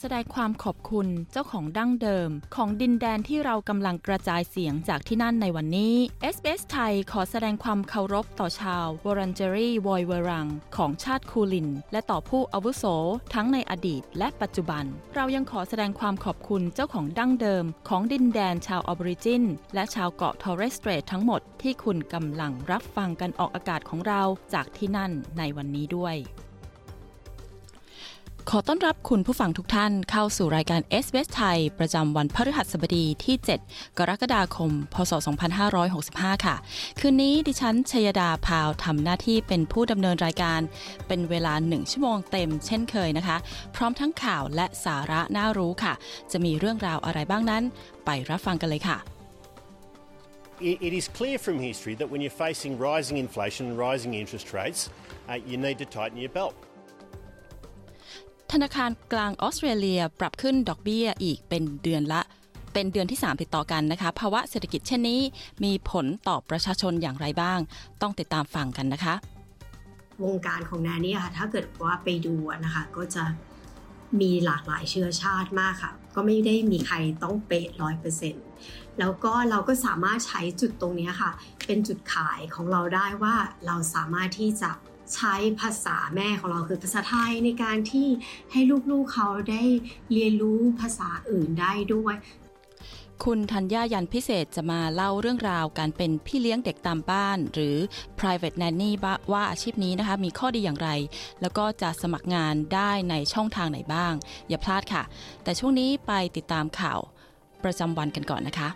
แสดงความขอบคุณเจ้าของดั้งเดิม ของดินแดนที่เรากำลังกระจายเสียงจากที่นั่นในวันนี้ SBS ไทยขอแสดงความเคารพต่อชาววอรันเจอรี่วอยเวรัง ของชาติคูลิน และต่อผู้อาวุโส ทั้งในอดีตและปัจจุบัน เรายังขอแสดงความขอบคุณเจ้าของดั้งเดิม ของดินแดนชาวอะบอริจิน และชาวเกาะทอร์เรสสเตรททั้งหมดที่คุณกำลังรับฟังการออกอากาศของเราจากที่นั่นในวันนี้ด้วย ขอต้อนรับคุณผู้ฟังทุกท่านเข้าสู่รายการ SBS ไทย ประจำวันพฤหัสบดีที่ 7 กรกฎาคม พศ 2565 ค่ะ คืนนี้ดิฉันชยดาพาวทำหน้าที่เป็นผู้ดำเนินรายการ เป็นเวลา 1 ชั่วโมงเต็มเช่นเคยนะคะ พร้อมทั้งข่าวและสาระน่ารู้ค่ะ จะมีเรื่องราวอะไรบ้างนั้น ไปรับฟังกันเลยค่ะ It it is clear from history that when you're facing rising inflation and rising interest rates, uh, you need to tighten your belt. ธนาคารกลางออสเตรเลียปรับขึ้นดอกเบี้ยอีกเป็นเดือนละ เป็นเดือนที่ 3 ติดต่อกันนะคะ ภาวะเศรษฐกิจเช่นนี้ มีผลต่อประชาชนอย่างไรบ้าง ต้องติดตามฟังกันนะคะ วงการของแนนนี่ค่ะ ถ้าเกิดว่าไปดูนะคะ ก็จะมีหลากหลายเชื้อชาติมากค่ะ ก็ไม่ได้มีใครต้องเป๊ะร้อยเปอร์เซ็นต์แล้วก็เราก็สามารถใช้จุดตรงนี้ค่ะ เป็นจุดขายของเราได้ว่าเราสามารถที่จะ ใช้ภาษาแม่ของเราคือภาษาไทยในการที่ให้ลูกๆเขาได้เรียนรู้ภาษาอื่นได้ด้วย คุณธัญญายันพิเศษจะมาเล่าเรื่องราวการเป็นพี่เลี้ยงเด็กตามบ้าน หรือ private nanny ว่าอาชีพนี้นะคะ มีข้อดีอย่างไร แล้วก็จะสมัครงานได้ในช่องทางไหนบ้าง อย่าพลาดค่ะ แต่ช่วงนี้ไปติดตามข่าวประจำวันกันก่อนนะคะ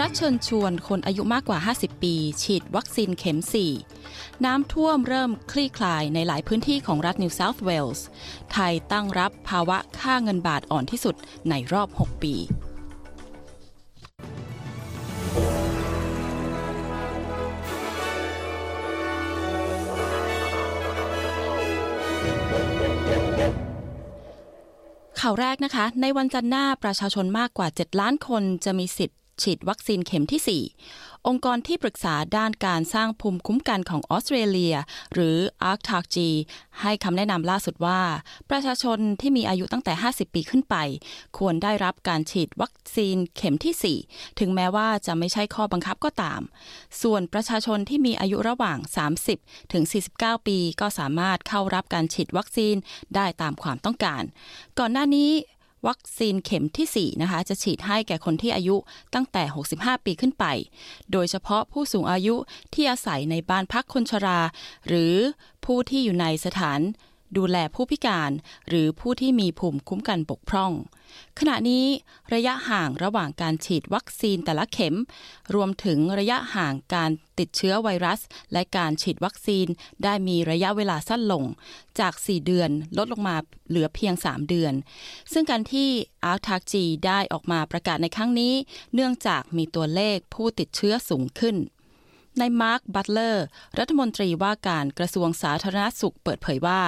รัฐเชิญชวนคนอายุมากกว่า 50 ปี ฉีดวัคซีนเข็ม 4 น้ำท่วมเริ่มคลี่คลายในหลายพื้นที่ของรัฐนิวเซาท์เวลส์ไทยตั้งรับภาวะค่าเงินบาทอ่อนที่สุดในรอบ 6 ปีข่าวแรกนะคะ ในวันจันทร์หน้าประชาชนมากกว่า 7 ล้านคนจะมีสิทธิ์ ฉีดวัคซีนเข็มที่ 4 องค์กรที่ปรึกษาด้านการสร้างภูมิคุ้มกันของออสเตรเลีย หรือ ARCTAC ให้คำแนะนำล่าสุดว่า ประชาชนที่มีอายุตั้งแต่ 50 ปีขึ้นไป ควรได้รับการฉีดวัคซีนเข็มที่ 4 ถึงแม้ว่าจะไม่ใช่ข้อบังคับก็ตาม ส่วนประชาชนที่มีอายุระหว่าง 30 ถึง 49 ปีก็สามารถเข้ารับการฉีดวัคซีนได้ตามความต้องการ ก่อนหน้านี้ วัคซีนเข็มที่ 4 นะคะ จะฉีดให้แก่คนที่อายุตั้งแต่ 65 ปีขึ้นไป โดยเฉพาะผู้สูงอายุที่อาศัยในบ้านพักคนชรา หรือผู้ที่อยู่ในสถานดูแลผู้พิการ หรือผู้ที่มีภูมิคุ้มกันบกพร่อง ขณะนี้ระยะห่างระหว่างการฉีดวัคซีนแต่ละเข็ม รวมถึงระยะห่างการติดเชื้อไวรัส และการฉีดวัคซีนได้มีระยะเวลาสั้นลง จาก 4 เดือนลดลงมาเหลือเพียง 3 เดือน ซึ่งการที่อาร์ทากจีได้ออกมาประกาศในครั้งนี้ เนื่องจากมีตัวเลขผู้ติดเชื้อสูงขึ้นนายมาร์ค บัตเลอร์ รัฐมนตรีว่าการกระทรวงสาธารณสุขเปิดเผยว่า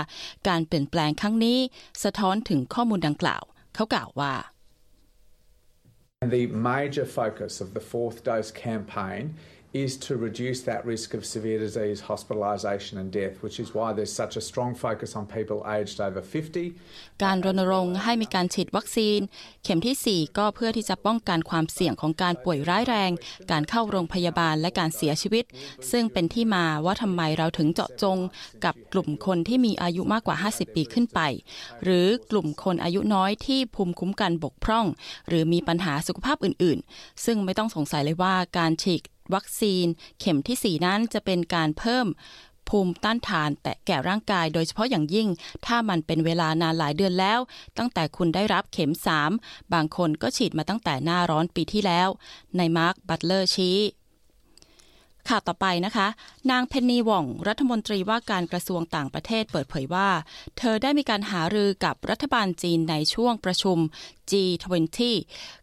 การเปลี่ยนแปลงครั้งนี้ สะท้อนถึงข้อมูลดังกล่าว เขากล่าวว่า And the major focus of the fourth dose campaign is to reduce that risk of severe disease, hospitalisation, and death, which is why there's such a strong focus on people aged over 50. การรณรงค์ให้มีการฉีดวัคซีน เข็มที่ 4 ก็เพื่อที่จะป้องกันความเสี่ยงของการป่วยร้ายแรง การเข้าโรงพยาบาลและการเสียชีวิต ซึ่งเป็นที่มาว่าทำไมเราถึงเจาะจง กับกลุ่มคนที่มีอายุมากกว่า 50 ปีขึ้นไป หรือกลุ่มคนอายุน้อยที่ภูมิคุ้มกันบกพร่อง หรือมีปัญหาสุขภาพอื่น ๆ ซึ่งไม่ต้องสงสัยเลยว่าการฉีด วัคซีน เข็มที่ 4 นั้นจะเป็นการเพิ่มภูมิต้านทานแต่แก่ร่างกายโดยเฉพาะอย่างยิ่ง ถ้ามันเป็นเวลานานหลายเดือนแล้ว ตั้งแต่คุณได้รับเข็ม 3 บางคนก็ฉีดมาตั้งแต่หน้าร้อนปีที่แล้ว นายมาร์คบัตเลอร์ชี้ข่าวต่อไปนะคะ นางเพนนีว่อง รัฐมนตรีว่าการกระทรวงต่างประเทศเปิดเผยว่า เธอได้มีการหารือกับรัฐบาลจีนในช่วงประชุม G20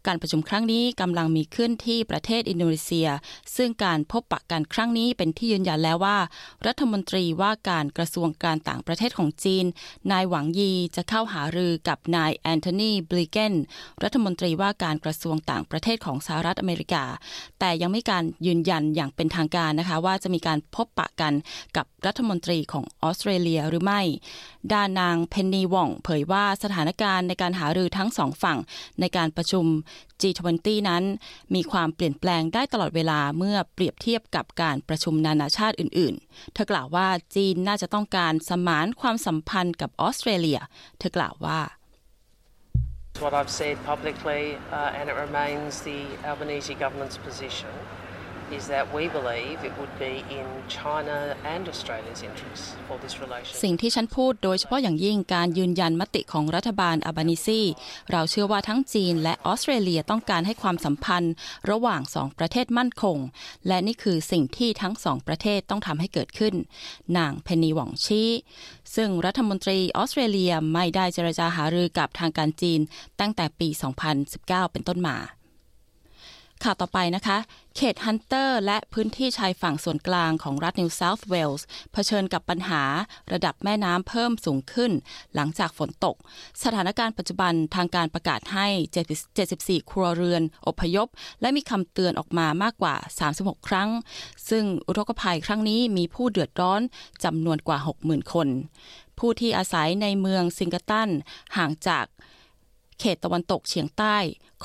การประชุมครั้งนี้กำลังมีขึ้นที่ประเทศอินโดนีเซีย ซึ่งการพบปะกันครั้งนี้เป็นที่ยืนยันแล้วว่า รัฐมนตรีว่าการกระทรวงการต่างประเทศของจีน นายหวังยีจะเข้าหารือกับนายแอนโทนีบลิเกนรัฐมนตรีว่าการกระทรวงต่างประเทศของสหรัฐอเมริกา แต่ยังไม่การยืนยันอย่างเป็นทางการนะคะว่าจะมีการพบปะกันกับรัฐมนตรีของออสเตรเลียหรือไม่ ด้านนางเพนนีว่องเผยว่าสถานการณ์ในการหารือทั้งสองฝั่งในการประชุม G20 นั้น มีความเปลี่ยนแปลงได้ตลอดเวลาเมื่อเปรียบเทียบกับการประชุมนานาชาติอื่น ๆ เธอกล่าวว่าจีนน่าจะต้องการสมานความสัมพันธ์กับออสเตรเลีย เธอกล่าวว่า What I've said publicly, uh, and it remains the Albanese government's position, is that we believe it would be in China and Australia's interests for this relationship. สิ่งที่ฉันพูดโดยเฉพาะอย่างยิ่งการยืนยันมติของรัฐบาลอาบานิซี เราเชื่อว่าทั้งจีนและออสเตรเลียต้องการให้ความสัมพันธ์ ระหว่างสองประเทศมั่นคง และนี่คือสิ่งที่ทั้งสองประเทศต้องทำให้เกิดขึ้น นางเพนนีหวังชี้ซึ่งรัฐมนตรีออสเตรเลียไม่ได้เจรจาหารือกับทางการจีนตั้งแต่ปี 2019 เป็นต้นมาข่าวต่อไปนะคะ เขตฮันเตอร์และพื้นที่ชายฝั่งส่วนกลางของรัฐนิวเซาท์เวลส์เผชิญกับปัญหาระดับแม่น้ำเพิ่มสูงขึ้น หลังจากฝนตก สถานการณ์ปัจจุบันทางการประกาศให้ 74 ครัวเรือน อพยพ และมีคำเตือนออกมามากกว่า 36 ครั้ง ซึ่งอุทกภัยครั้งนี้มีผู้เดือดร้อนจำนวนกว่า 60,000 คน ผู้ที่อาศัยในเมืองซิงกตันห่างจากเขตตะวันตกเฉียงใต้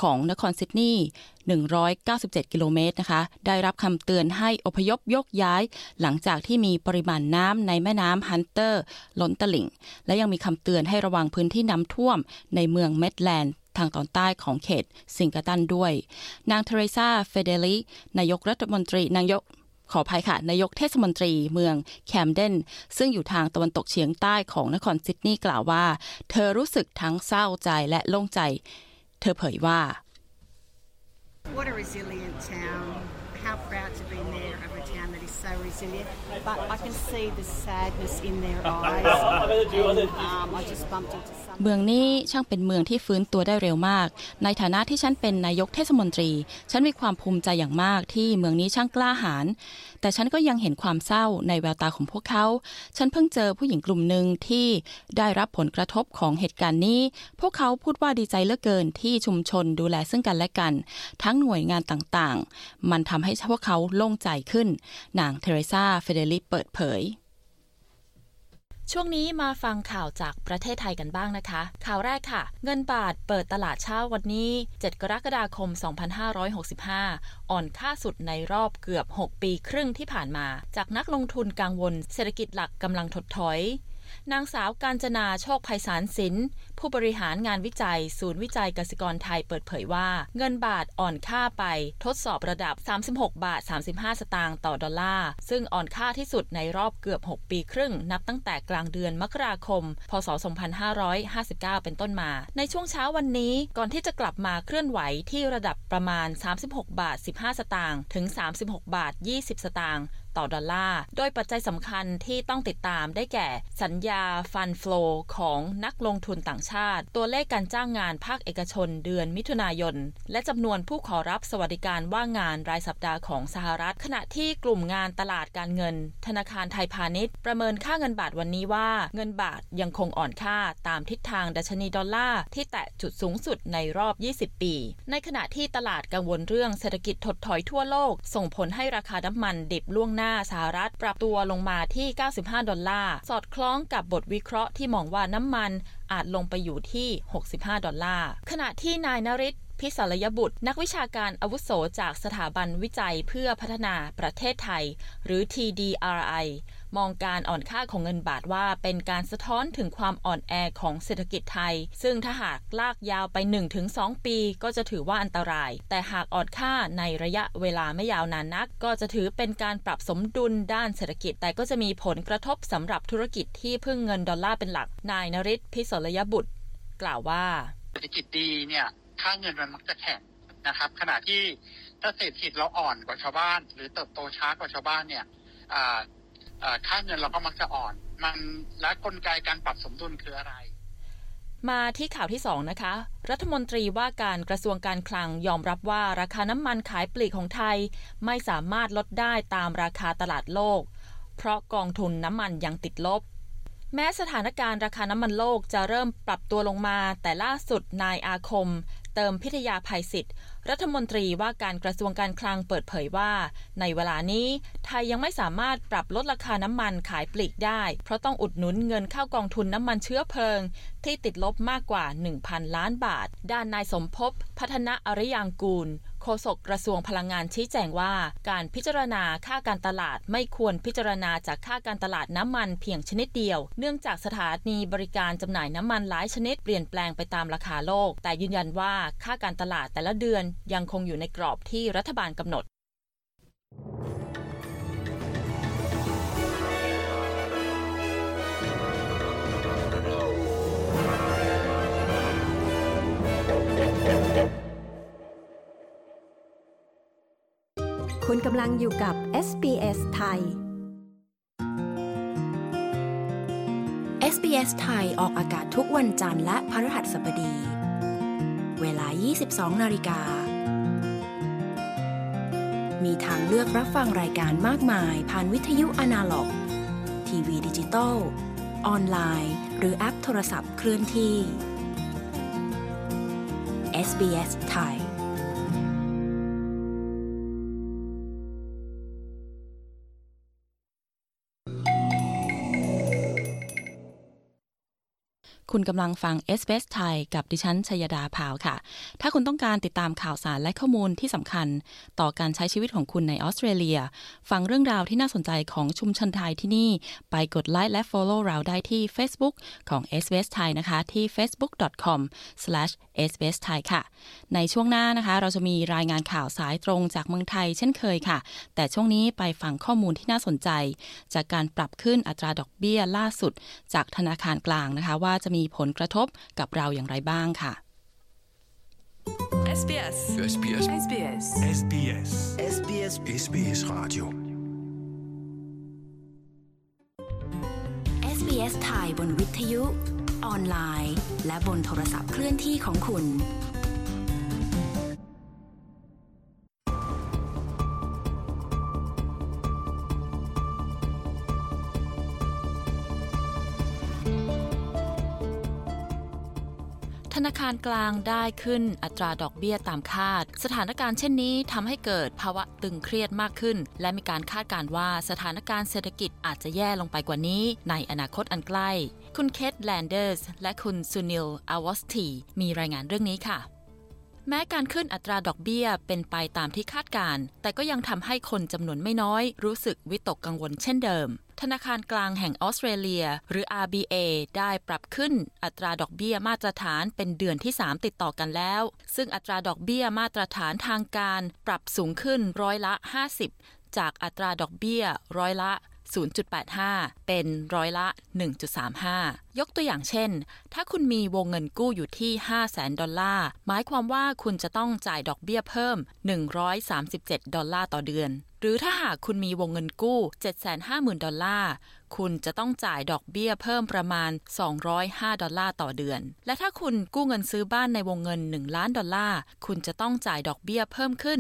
ของนครซิดนีย์197 กิโลเมตรนะคะ ได้รับคำเตือนให้อพยพยกย้าย หลังจากที่มีปริมาณน้ำในแม่น้ำฮันเตอร์ล้นตลิ่ง และยังมีคำเตือนให้ระวังพื้นที่น้ำท่วมในเมืองเมดแลนด์ทางตอนใต้ของเขตสิงเกิลตันด้วย นางเทเรซาเฟเดลิ นายกรัฐมนตรี นายกขออภัยค่ะ นายกเทศมนตรีเมืองแคมเดนซึ่งอยู่ทางตะวันตกเฉียงใต้ของนครซิดนีย์กล่าวว่า เธอรู้สึกทั้งเศร้าใจและโล่งใจ เธอเผยว่า What a resilient town. How proud to be mayor Of a town that is so resilient. But I can see the sadness in their eyes. And, um, I just bumped into some. เมืองนี้ช่างเป็นเมืองที่ฟื้นตัวได้เร็วมาก ในฐานะที่ฉันเป็นนายกเทศมนตรี ฉันมีความภูมิใจอย่างมากที่เมืองนี้ช่างกล้าหาญ แต่ฉันก็ยังเห็นความเศร้าในแววตาของพวกเขา ฉันเพิ่งเจอผู้หญิงกลุ่มหนึ่งที่ได้รับผลกระทบของเหตุการณ์นี้ พวกเขาพูดว่าดีใจเหลือเกินที่ชุมชนดูแลซึ่งกันและกัน ทั้งหน่วยงานต่างๆ มันทำให้พวกเขาโล่งใจขึ้น นางเทเรซาเฟเดลิเปิดเผย ช่วงนี้มาฟังข่าวจากประเทศไทยกันบ้างนะคะ ข่าวแรกค่ะ เงินบาทเปิดตลาดเช้าวันนี้ 7 กรกฎาคม 2565 อ่อนค่าสุดในรอบเกือบ 6 ปีครึ่งที่ผ่านมา จากนักลงทุนกังวลเศรษฐกิจหลักกำลังถดถอย นางสาวการจนาโชคภัยสารสินผู้บริหารงานวิจัย ศูนย์วิจัยกสิกรไทยเปิดเผยว่า เงินบาทอ่อนค่าไปทดสอบระดับ 36 บาท 35 สตางค์ต่อดอลลาร์ ซึ่งอ่อนค่าที่สุดในรอบเกือบ 6 ปีครึ่ง นับตั้งแต่กลางเดือนมกราคม พศ 2559 เป็นต้นมา ในช่วงเช้าวันนี้ก่อนที่จะกลับมาเคลื่อนไหวที่ระดับประมาณ 36 บาท 15 สตางค์ถึง 36 บาท 20 สตางค์ ต่อดอลลาร์ โดยปัจจัยสำคัญที่ต้องติดตามได้แก่ สัญญาฟันฟลอของนักลงทุนต่างชาติ ตัวเลขการจ้างงานภาคเอกชนเดือนมิถุนายน และจำนวนผู้ขอรับสวัสดิการว่างงานรายสัปดาห์ของสหรัฐ ขณะที่กลุ่มงานตลาดการเงิน ธนาคารไทยพาณิชย์ ประเมินค่าเงินบาทวันนี้ว่าเงินบาทยังคงอ่อนค่าตามทิศทางดัชนีดอลลาร์ที่แตะจุดสูงสุดในรอบ 20 ปี ในขณะที่ตลาดกังวลเรื่องเศรษฐกิจถดถอยทั่วโลก ส่งผลให้ราคาน้ำมันดิบล่วงหน้าสหรัฐปรับตัวลงมาที่ 95 ดอลลาร์ สอดคล้องกับบทวิเคราะห์ที่มองว่าน้ำมันอาจลงไปอยู่ที่ 65 ดอลลาร์ ขณะที่นายนริศพิสารยบุตร นักวิชาการอาวุโสจากสถาบันวิจัยเพื่อพัฒนาประเทศไทย หรือ TDRI มองการอ่อนค่าของเงินบาทว่าเป็นการสะท้อนถึงความอ่อนแอของเศรษฐกิจไทย ซึ่งถ้าหากลากยาวไป 1-2 ปี ก็จะถือว่าอันตราย แต่หากอ่อนค่าในระยะเวลาไม่ยาวนานนัก ก็จะถือเป็นการปรับสมดุลด้านเศรษฐกิจ แต่ก็จะมีผลกระทบสำหรับธุรกิจที่พึ่งเงินดอลลาร์เป็นหลัก นายนริศพิศรยบุตร กล่าวว่า เศรษฐกิจดีเนี่ยค่าเงินมันมักจะแข็งนะครับ ขณะที่ถ้าเศรษฐกิจเราอ่อนกว่าชาวบ้าน หรือเติบโตช้ากว่าชาวบ้านเนี่ย ค่าเงินเราก็มักจะอ่อน มันและกลไกการปรับสมดุลคืออะไร มาที่ข่าวที่ 2 นะคะ รัฐมนตรีว่าการกระทรวงการคลังยอมรับว่าราคาน้ำมันขายปลีกของไทย ไม่สามารถลดได้ตามราคาตลาดโลก เพราะกองทุนน้ำมันยังติดลบแม้สถานการณ์ราคาน้ำมันโลกจะเริ่มปรับตัวลงมา แต่ล่าสุดนายอาคม เติมพิทยาภัยศิษย์ รัฐมนตรีว่าการกระทรวงการคลังเปิดเผยว่า ในเวลานี้ ไทยยังไม่สามารถปรับลดราคาน้ำมันขายปลีกได้ เพราะต้องอุดหนุนเงินเข้ากองทุนน้ำมันเชื้อเพลิง ที่ติดลบมากกว่า 1,000 ล้านบาท ด้านนายสมภพพัฒนาอริยางกูล โฆษกกระทรวงพลังงานชี้แจงว่า การพิจารณาค่าการตลาดไม่ควรพิจารณาจากค่าการตลาดน้ำมันเพียงชนิดเดียว เนื่องจากสถานีบริการจำหน่ายน้ำมันหลายชนิดเปลี่ยนแปลงไปตามราคาโลก แต่ยืนยันว่าค่าการตลาดแต่ละเดือนยังคงอยู่ในกรอบที่รัฐบาลกำหนด คุณกำลังอยู่กับ SBS ไทย SBS ไทยออกอากาศทุกวันจันทร์และพฤหัสบดี เวลา 22 นาฬิกา มีทางเลือกรับฟังรายการมากมายผ่านวิทยุอนาล็อก ทีวีดิจิตอล ออนไลน์ หรือแอปโทรศัพท์เคลื่อนที่ SBS ไทย คุณกำลังฟัง s อ s ไทยกับดิฉันชยดาพาวค่ะ ถ้าคุณต้องการติดตามข่าวสารและข้อมูลที่สำคัญ ต่อการใช้ชีวิตของคุณในออสเตรเลีย ฟังเรื่องราวที่น่าสนใจของชุมชนไทยที่นี่ ไปกดไลค์และ Follow เราได้ที่ Facebook ของ s อ s ไทยนะคะ ที่ facebook.com/sbs ไทยค่ะ ในช่วงหน้านะคะ เราจะมีรายงานข่าวสายตรงจากเมืองไทยเช่นเคยค่ะ แต่ช่วงนี้ไปฟังข้อมูลที่น่าสนใจ จากการปรับขึ้นอัตราดอกเบี้ยล่าสุด จากธนาคารกลางนะคะ ว่าจะมีผลกระทบกับเราอย่างไรบ้างค่ะ SBS SBS SBS SBS SBS SBS Radio SBS ไทยบนวิทยุ ออนไลน์ และบนโทรศัพท์เคลื่อนที่ของคุณ ธนาคารกลางได้ขึ้นอัตราดอกเบี้ยตามคาด สถานการณ์เช่นนี้ทำให้เกิดภาวะตึงเครียดมากขึ้น และมีการคาดการณ์ว่าสถานการณ์เศรษฐกิจอาจจะแย่ลงไปกว่านี้ ในอนาคตอันใกล้ คุณเคทแลนเดอร์สและคุณซูนิลอาวอสตีมีรายงานเรื่องนี้ค่ะ แม้การขึ้นอัตราดอกเบี้ยเป็นไปตามที่คาดการณ์ แต่ก็ยังทำให้คนจำนวนไม่น้อย รู้สึกวิตกกังวลเช่นเดิม ธนาคารกลางแห่งออสเตรเลีย หรือ RBA ได้ปรับขึ้นอัตราดอกเบี้ยมาตรฐานเป็นเดือนที่ 3 ติดต่อกันแล้ว ซึ่งอัตราดอกเบี้ยมาตรฐานทางการ ปรับสูงขึ้นร้อยละ 50 จากอัตราดอกเบี้ยร้อยละ 0.85 เป็นร้อยละ 1.35 ยกตัวอย่างเช่น ถ้าคุณมีวงเงินกู้อยู่ที่ 5 0 0แสนดอลลาร์ หมายความว่าคุณจะต้องจ่ายดอกเบี้ยเพิ่ม 137 ดอลลาร์ต่อเดือน หรือถ้าหากคุณมีวงเงินกู้ 750,000 ดอลลาร์ คุณจะต้องจ่ายดอกเบี้ยเพิ่มประมาณ 205 ดอลลาร์ต่อเดือน และถ้าคุณกู้เงินซื้อบ้านในวงเงิน 1 ล้านดอลลาร์ คุณจะต้องจ่ายดอกเบี้ยเพิ่มขึ้น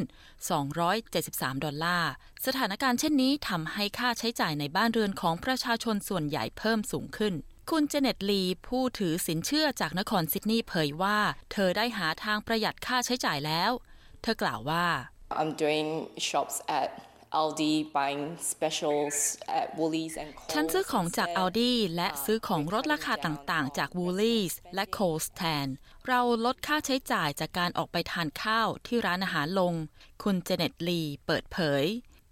273 ดอลลาร์ สถานการณ์เช่นนี้ทำให้ค่าใช้จ่ายในบ้านเรือนของประชาชนส่วนใหญ่เพิ่มสูงขึ้นคุณเจเน็ตลีผู้ถือสินเชื่อจากนครซิดนีย์เผยว่า เธอได้หาทางประหยัดค่าใช้จ่ายแล้ว เธอกล่าวว่า I'm doing shops at Aldi buying specials at Woolies and ฉันซื้อของจาก Aldi และซื้อของลดราคาต่างๆ จาก Woolies และ Coles แทน เราลดค่าใช้จ่ายจากการออกไปทานข้าวที่ร้านอาหารลง คุณเจเน็ตลีเปิดเผย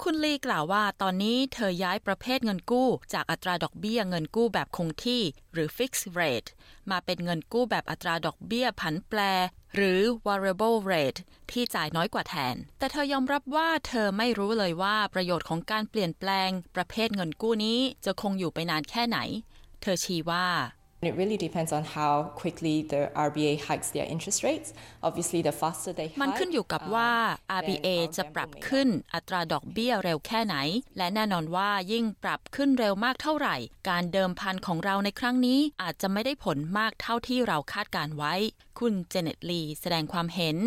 คุณลีกล่าวว่าตอนนี้เธอย้ายประเภทเงินกู้ จากอัตราดอกเบี้ยเงินกู้แบบคงที่ หรือ fixed rate มาเป็นเงินกู้แบบอัตราดอกเบี้ยผันแปรหรือ variable rate ที่จ่ายน้อยกว่าแทน แต่เธอยอมรับว่าเธอไม่รู้เลยว่าประโยชน์ของการเปลี่ยนแปลงประเภทเงินกู้นี้จะคงอยู่ไปนานแค่ไหน เธอชี้ว่า It really depends on how quickly the RBA hikes their interest rates. Obviously, the faster they hike, มันขึ้นอยู่กับว่า RBA จะปรับขึ้นอัตราดอกเบี้ยเร็วแค่ไหน และแน่นอนว่ายิ่งปรับขึ้นเร็วมากเท่าไหร่ การเดิมพันของเราในครั้งนี้อาจจะไม่ได้ผลมากเท่าที่เราคาดการไว้ คุณเจเน็ตลีแสดงความเห็น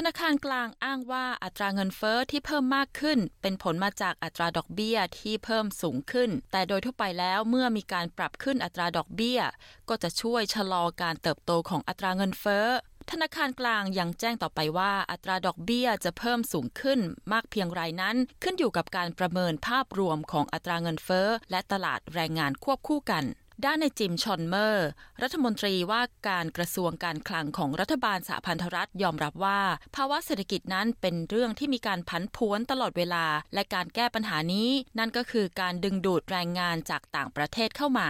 ธนาคารกลางอ้างว่าอัตราเงินเฟอ้อที่เพิ่มมากขึ้น เป็นผลมาจากอัตราดอกเบี้ยที่เพิ่มสูงขึ้น แต่โดยทั่วไปแล้วเมื่อมีการปรับขึ้นอัตราดอกเบี้ย ก็จะช่วยชะลอการเติบโตของอัตราเงินเฟอ้อธนาคารกลางยังแจ้งต่อไปว่าอัตราดอกเบี้ยจะเพิ่มสูงขึ้นมากเพียงไรนั้น ขึ้นอยู่กับการประเมินภาพรวมของอัตราเงินเฟอ้อและตลาดแรงงานควบคู่กัน ด้านในจิมชอนเมอร์ รัฐมนตรีว่าการกระทรวงการคลังของรัฐบาลสหพันธรัฐยอมรับว่า ภาวะเศรษฐกิจนั้นเป็นเรื่องที่มีการผันผวนตลอดเวลา และการแก้ปัญหานี้ นั่นก็คือการดึงดูดแรงงานจากต่างประเทศเข้ามา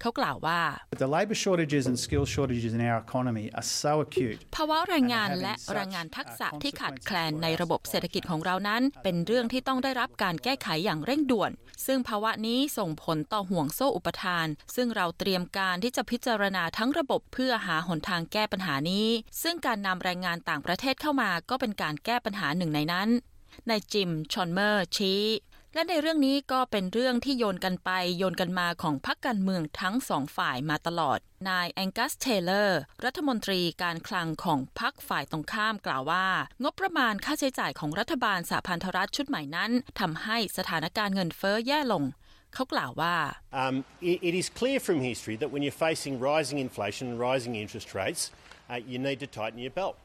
เขากล่าวว่า The labour shortages and skill shortages in our economy are so acute ภาวะแรงงานและแรงงานทักษะที่ขาดแคลนในระบบเศรษฐกิจของเรานั้น เป็นเรื่องที่ต้องได้รับการแก้ไขอย่างเร่งด่วน ซึ่งภาวะนี้ส่งผลต่อห่วงโซ่อุปทาน ซึ่งเราเตรียมการที่จะพิจารณาทั้งระบบเพื่อหาหนทางแก้ปัญหานี้ ซึ่งการนำแรงงานต่างประเทศเข้ามาก็เป็นการแก้ปัญหาหนึ่งในนั้นนายจิม ชาลเมอร์ ชี้ และในเรื่องนี้ก็เป็นเรื่องที่โยนกันไปโยนกันมาของพรรคการเมืองทั้งสองฝ่ายมาตลอด นายแองกัสเทเลอร์ รัฐมนตรีการคลังของพรรคฝ่ายตรงข้ามกล่าวว่า งบประมาณค่าใช้จ่ายของรัฐบาลสหพันธรัฐชุดใหม่นั้นทำให้สถานการณ์เงินเฟ้อแย่ลง เขากล่าวว่า um, it, is clear from history that when you're facing rising inflation and rising interest rates, uh, you need to tighten your belt.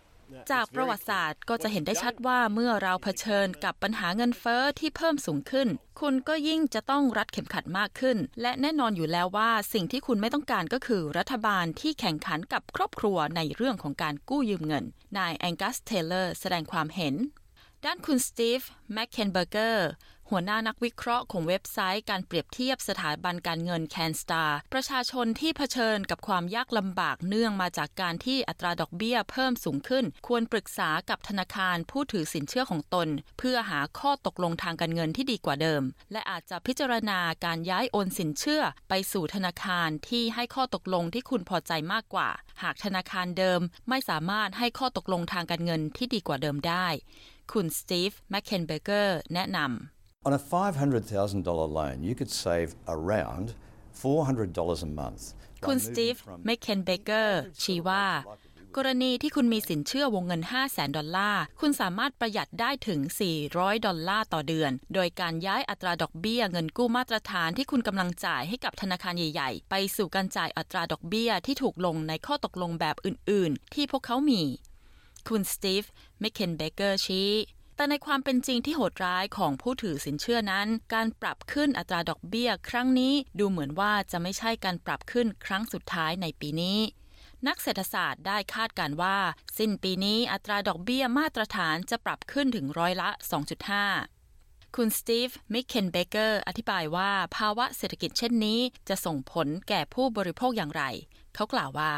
จากประวัติศาสตร์ก็จะเห็นได้ชัดว่าเมื่อเราเผชิญกับปัญหาเงินเฟอ้อที่เพิ่มสูงขึ้น คุณก็ยิ่งจะต้องรัดเข็มขัดมากขึ้น และแน่นอนอยู่แล้วว่าสิ่งที่คุณไม่ต้องการก็คือรัฐบาลที่แข่งขันกับครอบครัวในเรื่องของการกู้ยืมเงิน นายแองกัสเทเลอร์แสดงความเห็น ด้านคุณสตีฟแมคเคนเบอร์เกอร์ หัวหน้านักวิเคราะห์ของเว็บไซต์การเปรียบเทียบสถาบันการเงินแคนสตาร์ประชาชนที่เผชิญกับความยากลำบากเนื่องมาจากการที่อัตราดอกเบี้ยเพิ่มสูงขึ้น ควรปรึกษากับธนาคารผู้ถือสินเชื่อของตน เพื่อหาข้อตกลงทางการเงินที่ดีกว่าเดิม และอาจจะพิจารณาการย้ายโอนสินเชื่อ ไปสู่ธนาคารที่ให้ข้อตกลงที่คุณพอใจมากกว่า หากธนาคารเดิมไม่สามารถให้ข้อตกลงทางการเงินที่ดีกว่าเดิมได้ คุณสตีฟแมคเคนเบเกอร์แนะนำ On a $500,000 loan, you could save around $400 a month. คุณสตีฟเมคเคนเบเกอร์ชี้ว่า กรณีที่คุณมีสินเชื่อวงเงิน 5 0 0แสนดอลลาร์ คุณสามารถประหยัดได้ถึง 400 ดอลลาร์ต่อเดือน โดยการย้ายอัตราดอกเบี้ยเงินกู้มาตรฐานที่คุณกำลังจ่ายให้กับธนาคารใหญ่ ๆ ไปสู่การจ่ายอัตราดอกเบี้ยที่ถูกลงในข้อตกลงแบบอื่น ๆ ที่พวกเขามี คุณสตีฟเมคเคนเบเกอร์ชี้ แต่ในความเป็นจริงที่โหดร้ายของผู้ถือสินเชื่อนั้น การปรับขึ้นอัตราดอกเบี้ย ครั้งนี้ดูเหมือนว่าจะไม่ใช่การปรับขึ้นครั้งสุดท้ายในปีนี้นักเศรษฐศาสตร์ได้คาดการณ์ว่า สิ้นปีนี้อัตราดอกเบี้ยมาตรฐานจะปรับขึ้นถึงร้อยละ 2.5 คุณสตีฟ มิคเคนเบเกอร์ อธิบายว่าภาวะเศรษฐกิจเช่นนี้จะส่งผลแก่ผู้บริโภคอย่างไร เขากล่าวว่า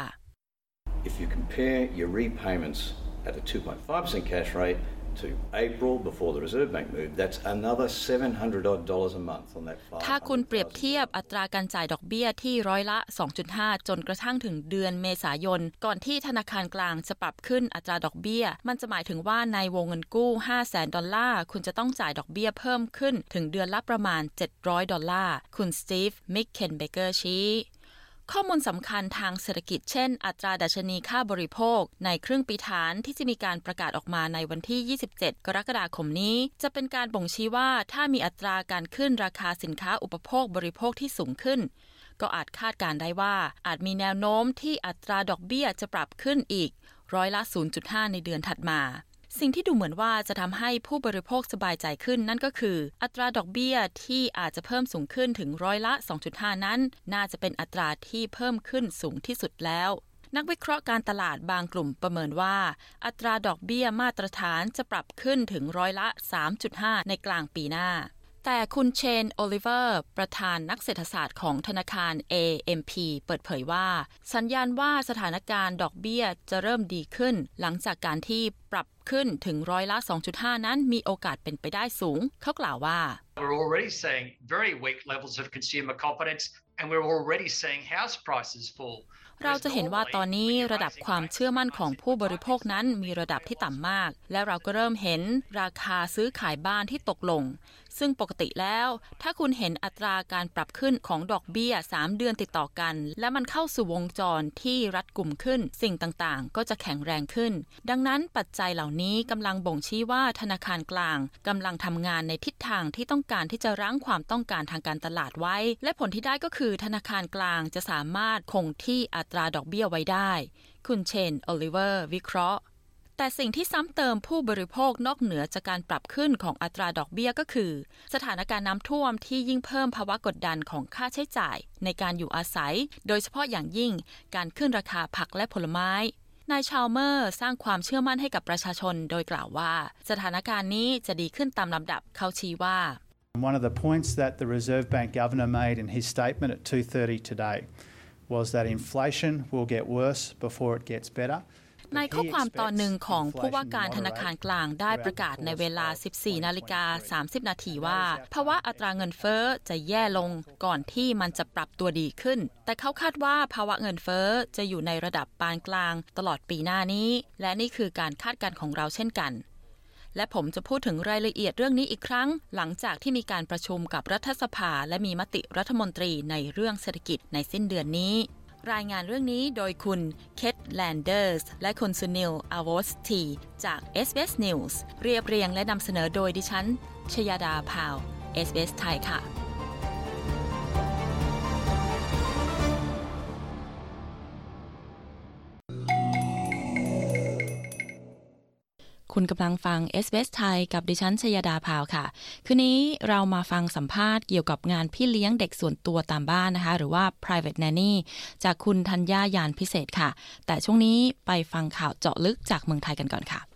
If you compare your repayments at a 2.5% cash rate to April before the Reserve Bank move, that's another 700 odd dollars a month on that ถ้าคุณเปรียบเทียบอัตราการจ่ายดอกเบี้ยที่ร้อยละ 2.5 จนกระทั่งถึงเดือนเมษายน ก่อนที่ธนาคารกลางจะปรับขึ้นอัตราดอกเบี้ย มันจะหมายถึงว่าในวงเงินกู้5แสนดอลลาร์ คุณจะต้องจ่ายดอกเบี้ยเพิ่มขึ้นถึงเดือนละประมาณ 700 ดอลลาร์ คุณสตีฟ มิกเคนเบเกอร์ชี้ ข้อมูลสำคัญทางเศรษฐกิจเช่น อัตราดัชนีค่าบริโภค ในครึ่งปีฐานที่จะมีการประกาศออกมาในวันที่ 27 กรกฎาคมนี้ จะเป็นการบ่งชี้ว่าถ้ามีอัตราการขึ้นราคาสินค้าอุปโภคบริโภคที่สูงขึ้น ก็อาจคาดการณ์ได้ว่า อาจมีแนวโน้มที่อัตราดอกเบี้ยจะปรับขึ้นอีก ร้อยละ 0.5 ในเดือนถัดมา สิ่งที่ดูเหมือนว่าจะทำให้ผู้บริโภคสบายใจขึ้นนั่นก็คือ อัตราดอกเบี้ยที่อาจจะเพิ่มสูงขึ้นถึงร้อยละ 2.5 นั้น น่าจะเป็นอัตราที่เพิ่มขึ้นสูงที่สุดแล้วนักวิเคราะห์การตลาดบางกลุ่มประเมินว่า อัตราดอกเบี้ยมาตรฐานจะปรับขึ้นถึงร้อยละ 3.5 ในกลางปีหน้า แต่คุณเชนโอลิเวอร์ ประธานนักเศรษฐศาสตร์ของธนาคาร AMP เปิดเผยว่า สัญญาณว่าสถานการณ์ดอกเบี้ยจะเริ่มดีขึ้น หลังจากการที่ปรับขึ้นถึงร้อยละ 2.5 นั้นมีโอกาสเป็นไปได้สูง เขากล่าวว่า We're already seeing very weak levels of consumer confidence and we're already seeing house prices fall. เราจะเห็นว่าตอนนี้ระดับความเชื่อมั่นของผู้บริโภคนั้นมีระดับที่ต่ำมาก และเราก็เริ่มเห็นราคาซื้อขายบ้านที่ตกลง ซึ่งปกติแล้ว ถ้าคุณเห็นอัตราการปรับขึ้นของดอกเบี้ย 3 เดือนติดต่อกัน และมันเข้าสู่วงจรที่รัดกลุ่มขึ้น สิ่งต่างๆ ก็จะแข็งแรงขึ้น ดังนั้นปัจจัยเหล่านี้กำลังบ่งชี้ว่าธนาคารกลางกำลังทำงานในทิศทางที่ต้องการที่จะรั้งความต้องการทางการตลาดไว้ และผลที่ได้ก็คือธนาคารกลางจะสามารถคงที่อัตราดอกเบี้ยไว้ได้ คุณเชนโอลิเวอร์ วิเคราะห์ แต่สิ่งที่ซ้ำเติมผู้บริโภคนอกเหนือจากการปรับขึ้นของอัตราดอกเบี้ยก็คือ สถานการณ์น้ำท่วมที่ยิ่งเพิ่มภาวะกดดันของค่าใช้จ่าย ในการอยู่อาศัย โดยเฉพาะอย่างยิ่งการขึ้นราคาผักและผลไม้นายชาวเมอร์สร้างความเชื่อมั่นให้กับประชาชน โดยกล่าวว่า สถานการณ์นี้จะดีขึ้นตามลำดับเขาชี้ว่า One of the points that the Reserve Bank Governor made in his statement at 2:30 today was that inflation will get worse before it gets better. ในข้อความตอนหนึ่งของผู้ว่าการธนาคารกลางได้ประกาศในเวลา 14 นาฬิกา 30 นาทีว่า ภาวะอัตราเงินเฟ้อจะแย่ลงก่อนที่มันจะปรับตัวดีขึ้น แต่เขาคาดว่าภาวะเงินเฟ้อจะอยู่ในระดับปานกลางตลอดปีหน้านี้ และนี่คือการคาดการณ์ของเราเช่นกันและผมจะพูดถึงรายละเอียดเรื่องนี้อีกครั้ง หลังจากที่มีการประชุมกับรัฐสภา และมีมติรัฐมนตรีในเรื่องเศรษฐกิจในสิ้นเดือนนี้ รายงานเรื่องนี้โดยคุณเคทแลนเดอร์สและคุณสุนิลอาวอสทีจาก s อ s News เรียบเรียงและนำเสนอโดยดิฉันชยาดาพาว s อ s ไทยค่ะ คุณกำลังฟัง s อ s ไทยกับดิฉันชยดาพาวค่ะ คืนนี้เรามาฟังสัมภาษณ์เกี่ยวกับงานพี่เลี้ยงเด็กส่วนตัวตามบ้านนะคะ หรือว่า private nanny จากคุณธัญญายานพิเศษค่ะ แต่ช่วงนี้ไปฟังข่าวเจาะลึกจากเมืองไทยกันก่อนค่ะ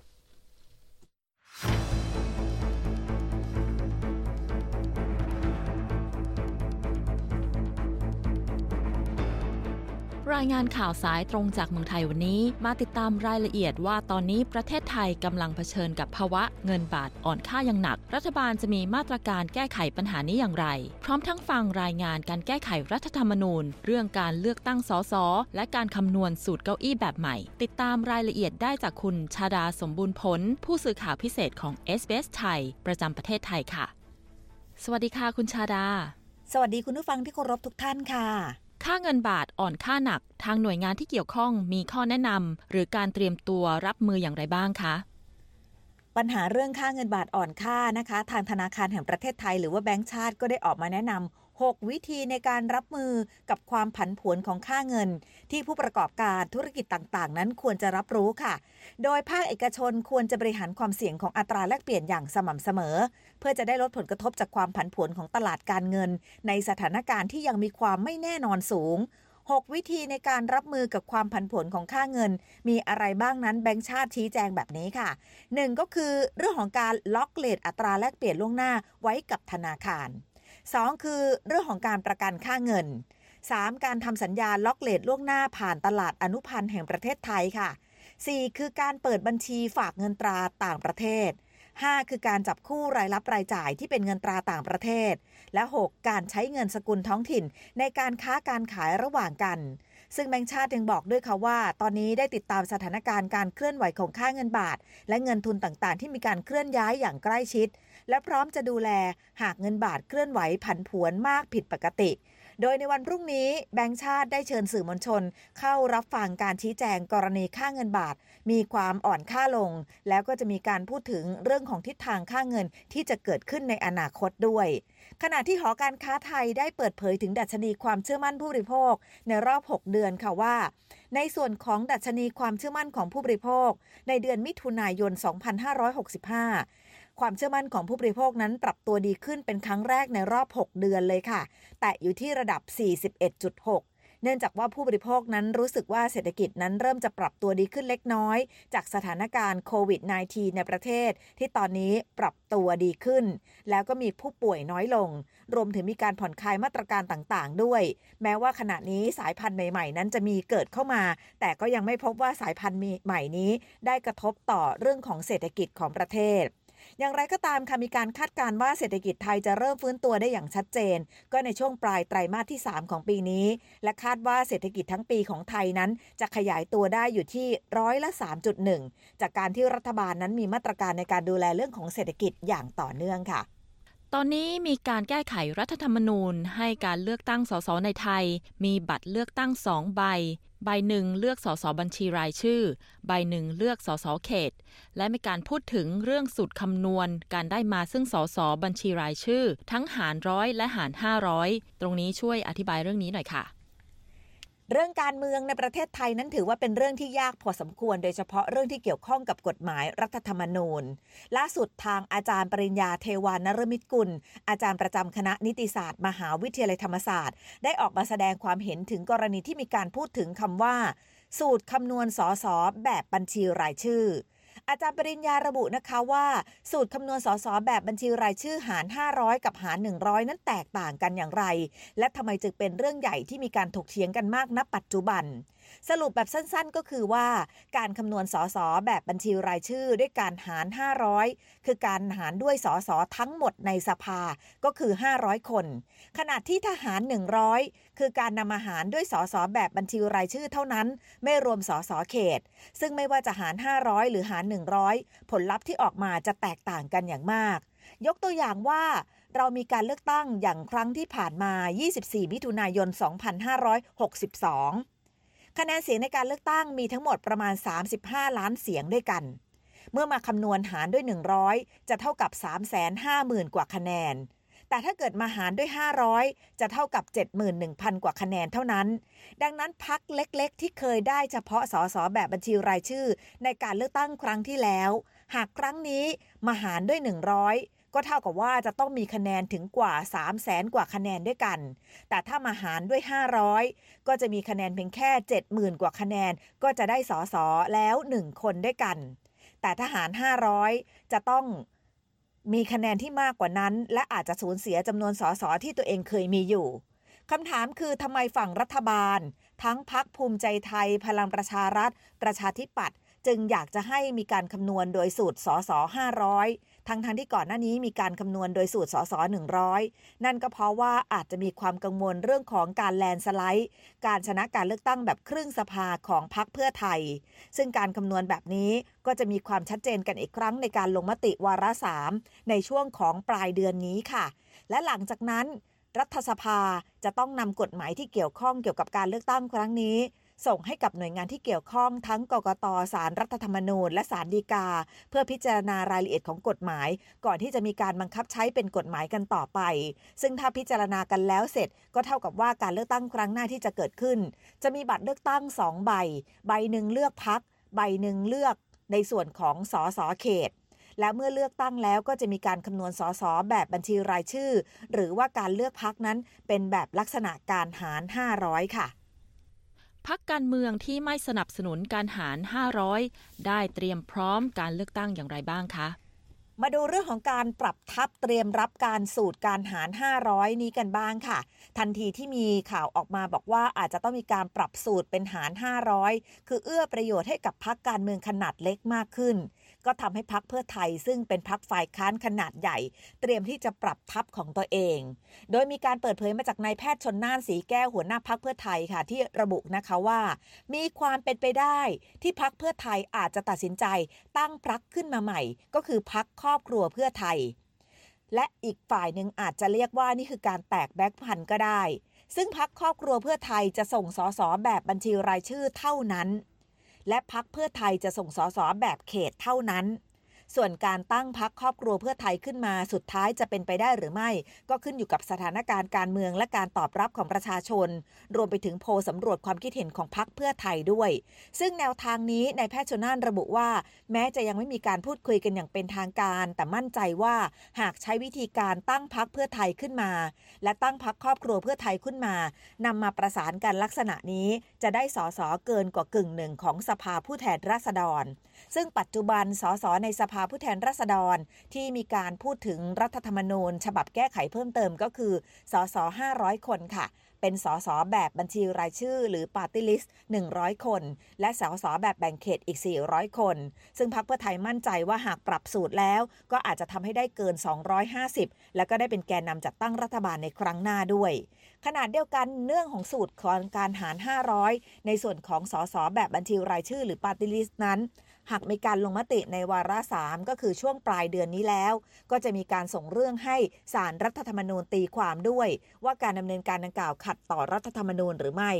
รายงานข่าวสายตรงจากเมืองไทยวันนี้มาติดตามรายละเอียดว่าตอนนี้ประเทศไทยกำลังเผชิญกับภาวะเงินบาทอ่อนค่าอย่างหนัก รัฐบาลจะมีมาตรการแก้ไขปัญหานี้อย่างไร พร้อมทั้งฟังรายงานการแก้ไขรัฐธรรมนูญ เรื่องการเลือกตั้งสสและการคำนวณสูตรเก้าอี้แบบใหม่ ติดตามรายละเอียดได้จากคุณชาดาสมบูรณ์ผล ผู้สื่อข่าวพิเศษของ s อ s ไทย ประจำประเทศไทยค่ะ สวัสดีค่ะคุณชาดา สวัสดีคุณผู้ฟังที่เคารพทุกท่านค่ะ ค่าเงินบาทอ่อนค่าหนัก ทางหน่วยงานที่เกี่ยวข้องมีข้อแนะนำหรือการเตรียมตัวรับมืออย่างไรบ้างคะปัญหาเรื่องค่าเงินบาทอ่อนค่านะคะ ทางธนาคารแห่งประเทศไทยหรือว่าแบงก์ชาติก็ได้ออกมาแนะนำ 6 วิธีในการรับมือกับความผันผวนของค่าเงิน ที่ผู้ประกอบการธุรกิจต่างๆ นั้นควรจะรับรู้ค่ะ โดยภาคเอกชนควรจะบริหารความเสี่ยงของอัตราแลกเปลี่ยนอย่างสม่ำเสมอ เพื่อจะได้ลดผลกระทบจากความผันผวนของตลาดการเงิน ในสถานการณ์ที่ยังมีความไม่แน่นอนสูง 6 วิธีในการรับมือกับความผันผวนของค่าเงิน มีอะไรบ้างนั้นแบงค์ชาติชี้แจงแบบนี้ค่ะ 1 ก็คือเรื่องของการล็อกเลทอัตราแลกเปลี่ยนล่วงหน้าไว้กับธนาคาร 2 คือเรื่องของการประกันค่าเงิน 3. การทำสัญญาล็อกเลทล่วงหน้าผ่านตลาดอนุพันธ์แห่งประเทศไทยค่ะ 4. คือการเปิดบัญชีฝากเงินตราต่างประเทศ 5. คือการจับคู่รายรับรายจ่ายที่เป็นเงินตราต่างประเทศ และ 6. การใช้เงินสกุลท้องถิ่น ในการค้าการขายระหว่างกัน ซึ่งแบงค์ชาติยังบอกด้วยค่ะว่า ตอนนี้ได้ติดตามสถานการณ์การเคลื่อนไหวของค่าเงินบาท และเงินทุนต่างๆ ที่มีการเคลื่อนย้ายอย่างใกล้ชิด และพร้อมจะดูแลหากเงินบาทเคลื่อนไหวผันผวนมากผิดปกติ โดยในวันพรุ่งนี้แบงค์ชาติได้เชิญสื่อมวลชน เข้ารับฟังการชี้แจงกรณีค่าเงินบาท มีความอ่อนค่าลง แล้วก็จะมีการพูดถึงเรื่องของทิศทางค่าเงินที่จะเกิดขึ้นในอนาคตด้วย ขณะที่หอการค้าไทยได้เปิดเผยถึงดัชนีความเชื่อมั่นผู้บริโภค ในรอบ 6 เดือนค่ะว่า ในส่วนของดัชนีความเชื่อมั่นของผู้บริโภค ในเดือนมิถุนายน 2565 ความเชื่อมั่นของผู้บริโภคนั้นปรับตัวดีขึ้นเป็นครั้งแรกในรอบ 6 เดือนเลยค่ะ แต่อยู่ที่ระดับ 41.6เนื่องจากว่าผู้บริโภคนั้นรู้สึกว่าเศรษฐกิจนั้นเริ่มจะปรับตัวดีขึ้นเล็กน้อย จากสถานการณ์โควิด -19 ในประเทศ ที่ตอนนี้ปรับตัวดีขึ้น แล้วก็มีผู้ป่วยน้อยลง รวมถึงมีการผ่อนคลายมาตรการต่างๆ ด้วย แม้ว่าขณะนี้สายพันธุ์ใหม่ๆ นั้นจะมีเกิดเข้ามา แต่ก็ยังไม่พบว่าสายพันธุ์ใหม่นี้ ได้กระทบต่อเรื่องของเศรษฐกิจของประเทศ อย่างไรก็ตามค่ะมีการคาดการณ์ว่าเศรษฐกิจไทยจะเริ่มฟื้นตัวได้อย่างชัดเจน ก็ในช่วงปลายไตรมาสที่ 3 ของปีนี้ และคาดว่าเศรษฐกิจทั้งปีของไทยนั้น จะขยายตัวได้อยู่ที่ร้อยละ 3.1 จากการที่รัฐบาลนั้นมีมาตรการในการดูแลเรื่องของเศรษฐกิจอย่างต่อเนื่องค่ะตอนนี้มีการแก้ไขรัฐธรรมนูญให้การเลือกตั้งสสในไทย มีบัตรเลือกตั้งสองใบ ใบหนึ่งเลือกสสบัญชีรายชื่อ ใบหนึ่งเลือกสสเขต และมีการพูดถึงเรื่องสูตรคำนวณ การได้มาซึ่งสสบัญชีรายชื่อ ทั้งหารร้อยและหาร 500 ตรงนี้ช่วยอธิบายเรื่องนี้หน่อยค่ะ เรื่องการเมืองในประเทศไทยนั้นถือว่าเป็นเรื่องที่ยากพอสมควร โดยเฉพาะเรื่องที่เกี่ยวข้องกับกฎหมายรัฐธรรมนูญ ล่าสุดทางอาจารย์ปริญญาเทวานรมิตรกุล อาจารย์ประจำคณะนิติศาสตร์ มหาวิทยาลัยธรรมศาสตร์ ได้ออกมาแสดงความเห็นถึงกรณีที่มีการพูดถึงคำว่า สูตรคำนวณสอสอแบบบัญชีรายชื่อ อาจารย์ปริญญาระบุนะคะว่า สูตรคำนวณสสแบบบัญชีรายชื่อหาร 500 กับหาร 100 นั้นแตกต่างกันอย่างไร และทำไมจึงเป็นเรื่องใหญ่ที่มีการถกเถียงกันมากณปัจจุบัน สรุปแบบสั้นๆก็คือว่า การคำนวณสสแบบบัญชีรายชื่อด้วยการหาร 500 คือการหารด้วยสสทั้งหมดในสภาก็คือ 500 คน ขณะที่ทหาร 100 คือการนำมาหารด้วยสสแบบบัญชีรายชื่อเท่านั้น ไม่รวมสสเขต ซึ่งไม่ว่าจะหาร 500 หรือหาร 100 ผลลัพธ์ที่ออกมาจะแตกต่างกันอย่างมาก ยกตัวอย่างว่าเรามีการเลือกตั้งอย่างครั้งที่ผ่านมา 24 มิถุนายน 2562 คะแนนเสียงในการเลือกตั้งมีทั้งหมดประมาณ 35 ล้านเสียงด้วยกัน เมื่อมาคำนวณหารด้วย 100 จะเท่ากับ 350,000 กว่าคะแนน แต่ถ้าเกิดมาหารด้วย 500 จะเท่ากับ 71,000 กว่าคะแนนเท่านั้น ดังนั้นพักเล็กๆ ที่เคยได้เฉพาะสสแบบบัญชีรายชื่อ ในการเลือกตั้งครั้งที่แล้ว หากครั้งนี้มาหารด้วย 100 ก็เท่ากับว่าจะต้องมีคะแนนถึงกว่า 3 0 0แสนกว่าคะแนนด้วยกัน แต่ถ้ามาหารด้วย 500 ก็จะมีคะแนนเพียงแค่ 70,000 กว่าคะแนน ก็จะได้สอสอแล้ว 1 คนด้วยกัน แต่ถ้าหาร 500 จะต้องมีคะแนนที่มากกว่านั้น และอาจจะสูญเสียจำนวนสอสอที่ตัวเองเคยมีอยู่คำถามคือทำไมฝั่งรัฐบาล ทั้งพักภูมิใจไทย พลังประชารัฐ ประชาธิปัตย์จึงอยากจะให้มีการคำนวณโดยสูตรสอสอ500ทั้งทั้งที่ก่อนหน้านี้มีการคำนวณโดยสูตรสส100 นั่นก็เพราะว่าอาจจะมีความกังวลเรื่องของการแลนสไลด์ การชนะการเลือกตั้งแบบครึ่งสภาของพรรคเพื่อไทย ซึ่งการคำนวณแบบนี้ก็จะมีความชัดเจนกันอีกครั้งในการลงมติวาระสามในช่วงของปลายเดือนนี้ค่ะ และหลังจากนั้นรัฐสภาจะต้องนำกฎหมายที่เกี่ยวข้องเกี่ยวกับการเลือกตั้งครั้งนี้ ส่งให้กับหน่วยงานที่เกี่ยวข้องทั้งกกตสารรัฐธรรมนูญ และสารดีกา เพื่อพิจารณารายละเอียดของกฎหมาย ก่อนที่จะมีการบังคับใช้เป็นกฎหมายกันต่อไป ซึ่งถ้าพิจารณากันแล้วเสร็จ ก็เท่ากับว่าการเลือกตั้งครั้งหน้าที่จะเกิดขึ้น จะมีบัตรเลือกตั้งสองใบ ใบหนึ่งเลือกพักใบหนึ่งเลือกในส่วนของสอสอเขตและเมื่อเลือกตั้งแล้วก็จะมีการคำนวณสสแบบบัญชีรายชื่อ หรือว่าการเลือกพักนั้นเป็นแบบลักษณะการหาร 500 ค่ะ พักการเมืองที่ไม่สนับสนุนการหาร 500 ได้เตรียมพร้อมการเลือกตั้งอย่างไรบ้างคะมาดูเรื่องของการปรับทับเตรียมรับการสูตรการหาร 500 นี้กันบ้างค่ะ ทันทีที่มีข่าวออกมาบอกว่าอาจจะต้องมีการปรับสูตรเป็นหาร 500 คือเอื้อประโยชน์ให้กับพักการเมืองขนาดเล็กมากขึ้น ก็ทำให้พักเพื่อไทยซึ่งเป็นพักฝ่ายค้านขนาดใหญ่ เตรียมที่จะปรับทัพของตัวเอง โดยมีการเปิดเผยมาจากนายแพทย์ชนน่านสีแก้วหัวหน้าพักเพื่อไทยค่ะที่ระบุนะคะว่า มีความเป็นไปได้ที่พักเพื่อไทยอาจจะตัดสินใจตั้งพักขึ้นมาใหม่ ก็คือพักครอบครัวเพื่อไทย และอีกฝ่ายหนึ่งอาจจะเรียกว่านี่คือการแตกแบ็กพันก็ได้ ซึ่งพักครอบครัวเพื่อไทยจะส่งสอสอแบบบัญชีรายชื่อเท่านั้น และพักเพื่อไทยจะส่งสอสอแบบเขตเท่านั้น ส่วนการตั้งพักครอบครัวเพื่อไทยขึ้นมาสุดท้ายจะเป็นไปได้หรือไม่ ก็ขึ้นอยู่กับสถานการณ์การเมืองและการตอบรับของประชาชน รวมไปถึงโพสำรวจความคิดเห็นของพักเพื่อไทยด้วย ซึ่งแนวทางนี้ในแพทย์ชนานระบุว่า แม้จะยังไม่มีการพูดคุยกันอย่างเป็นทางการ แต่มั่นใจว่าหากใช้วิธีการตั้งพักเพื่อไทยขึ้นมา และตั้งพักครอบครัวเพื่อไทยขึ้นมานำมาประสานกันลักษณะนี้ จะได้สสเกินกว่ากึ่งหนึ่งของสภาผู้แทนราษฎร ซึ่งปัจจุบันสสในสภาผู้แทนราษฎรที่มีการพูดถึงรัฐธรรมนูญ ฉบับแก้ไขเพิ่มเติมก็คือสส500 คนค่ะ เป็นสสแบบบัญชีรายชื่อ หรือ Party List 100 คน และสสแบบแบ่งเขตอีก 400 คน ซึ่งพรรคเพื่อไทยมั่นใจว่าหากปรับสูตรแล้ว ก็อาจจะทำให้ได้เกิน 250 แล้วก็ได้เป็นแกนนำจัดตั้งรัฐบาลในครั้งหน้าด้วยขนาดเดียวกันเนื่องของสูตรของการหาร 500 ในส่วนของสสแบบบัญชีรายชื่อหรือ Party List นั้น หากมีการลงมติในวาระสามก็คือช่วงปลายเดือนนี้แล้ว ก็จะมีการส่งเรื่องให้สารรัฐธรรมนูญตีความด้วย ว่าการดำเนินการดังกล่าวขัดต่อรัฐธรรมนูญหรือไม่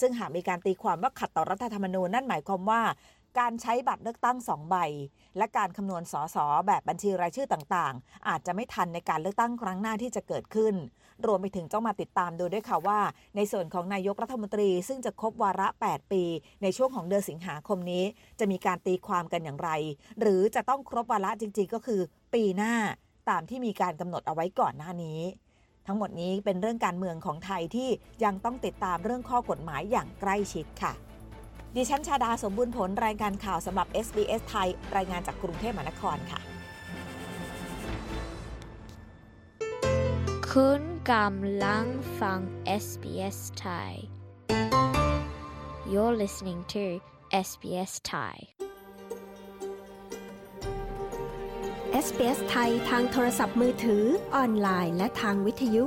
ซึ่งหากมีการตีความว่าขัดต่อรัฐธรรมนูญนั่นหมายความว่าการใช้บัตรเลือกตั้งสองใบ และการคำนวณสสแบบบัญชีรายชื่อต่างๆ อาจจะไม่ทันในการเลือกตั้งครั้งหน้าที่จะเกิดขึ้น รวมไปถึงต้องมาติดตามดูด้วยค่ะว่า ในส่วนของนายกรัฐมนตรี ซึ่งจะครบวาระ 8 ปี ในช่วงของเดือนสิงหาคมนี้ จะมีการตีความกันอย่างไร หรือจะต้องครบวาระจริง ๆ ก็คือ ปีหน้าตามที่มีการกำหนดเอาไว้ก่อนหน้านี้ทั้งหมดนี้เป็นเรื่องการเมืองของไทยที่ยังต้องติดตามเรื่องข้อกฎหมายอย่างใกล้ชิดค่ะ ดิฉันชาดาสมบูรณ์ผลรายการข่าวสำหรับ SBS ไทย รายงานจากกรุงเทพมหานครค่ะคุณ กำลังฟัง SBS Thai You're listening to SBS Thai SBS ไทยทางโทรศัพท์มือถือออนไลน์และทางวิทยุ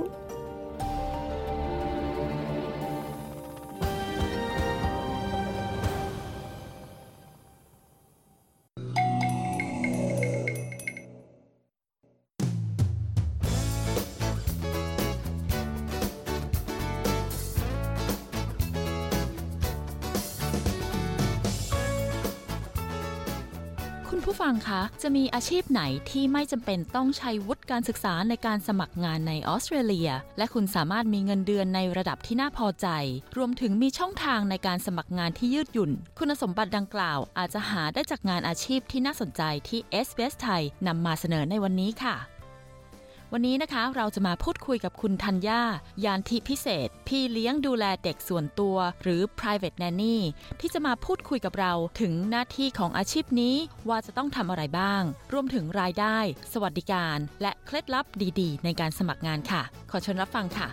คะ จะมีอาชีพไหนที่ไม่จำเป็นต้องใช้วุฒิการศึกษาในการสมัครงานในออสเตรเลีย และคุณสามารถมีเงินเดือนในระดับที่น่าพอใจ รวมถึงมีช่องทางในการสมัครงานที่ยืดหยุ่น คุณสมบัติดังกล่าว อาจจะหาได้จากงานอาชีพที่น่าสนใจที่ SBS ไทยนำมาเสนอในวันนี้ค่ะ วันนี้นะคะเราจะมาพูดคุยกับคุณธัญญายานทิพิเศษ พี่เลี้ยงดูแลเด็กส่วนตัวหรือ private nanny ที่จะมาพูดคุยกับเราถึงหน้าที่ของอาชีพนี้ว่าจะต้องทำอะไรบ้าง รวมถึงรายได้ สวัสดิการ และเคล็ดลับดีๆ ในการสมัครงานค่ะ ขอเชิญรับฟังค่ะ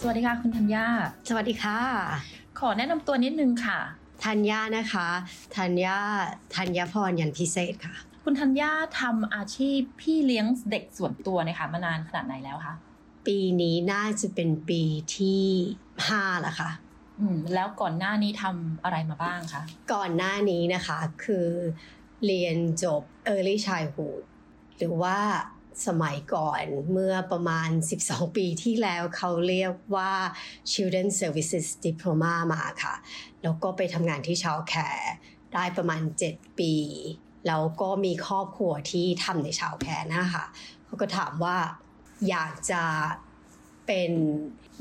สวัสดีค่ะคุณธัญญา สวัสดีค่ะ ขอแนะนำตัวนิดนึงค่ะ ธัญญานะคะธัญญาธัญญาพรยันพิเศษค่ะ คุณธัญญาทำอาชีพพี่เลี้ยงเด็กส่วนตัวนะคะมานานขนาดไหนแล้วคะปีนี้น่าจะเป็นปีที่ห้าละค่ะอืมแล้วก่อนหน้านี้ทำอะไรมาบ้างคะก่อนหน้านี้นะคะคือเรียนจบ Early Childhood หรือว่า สมัยก่อนเมื่อประมาณ 12 ปีที่แล้วเขาเรียกว่า Children Services Diploma มาค่ะ แล้วก็ไปทำงานที่ childcare ได้ประมาณ 7 ปี แล้วก็มีครอบครัวที่ทำใน childcare นะคะเขาก็ถามว่าอยากจะเป็น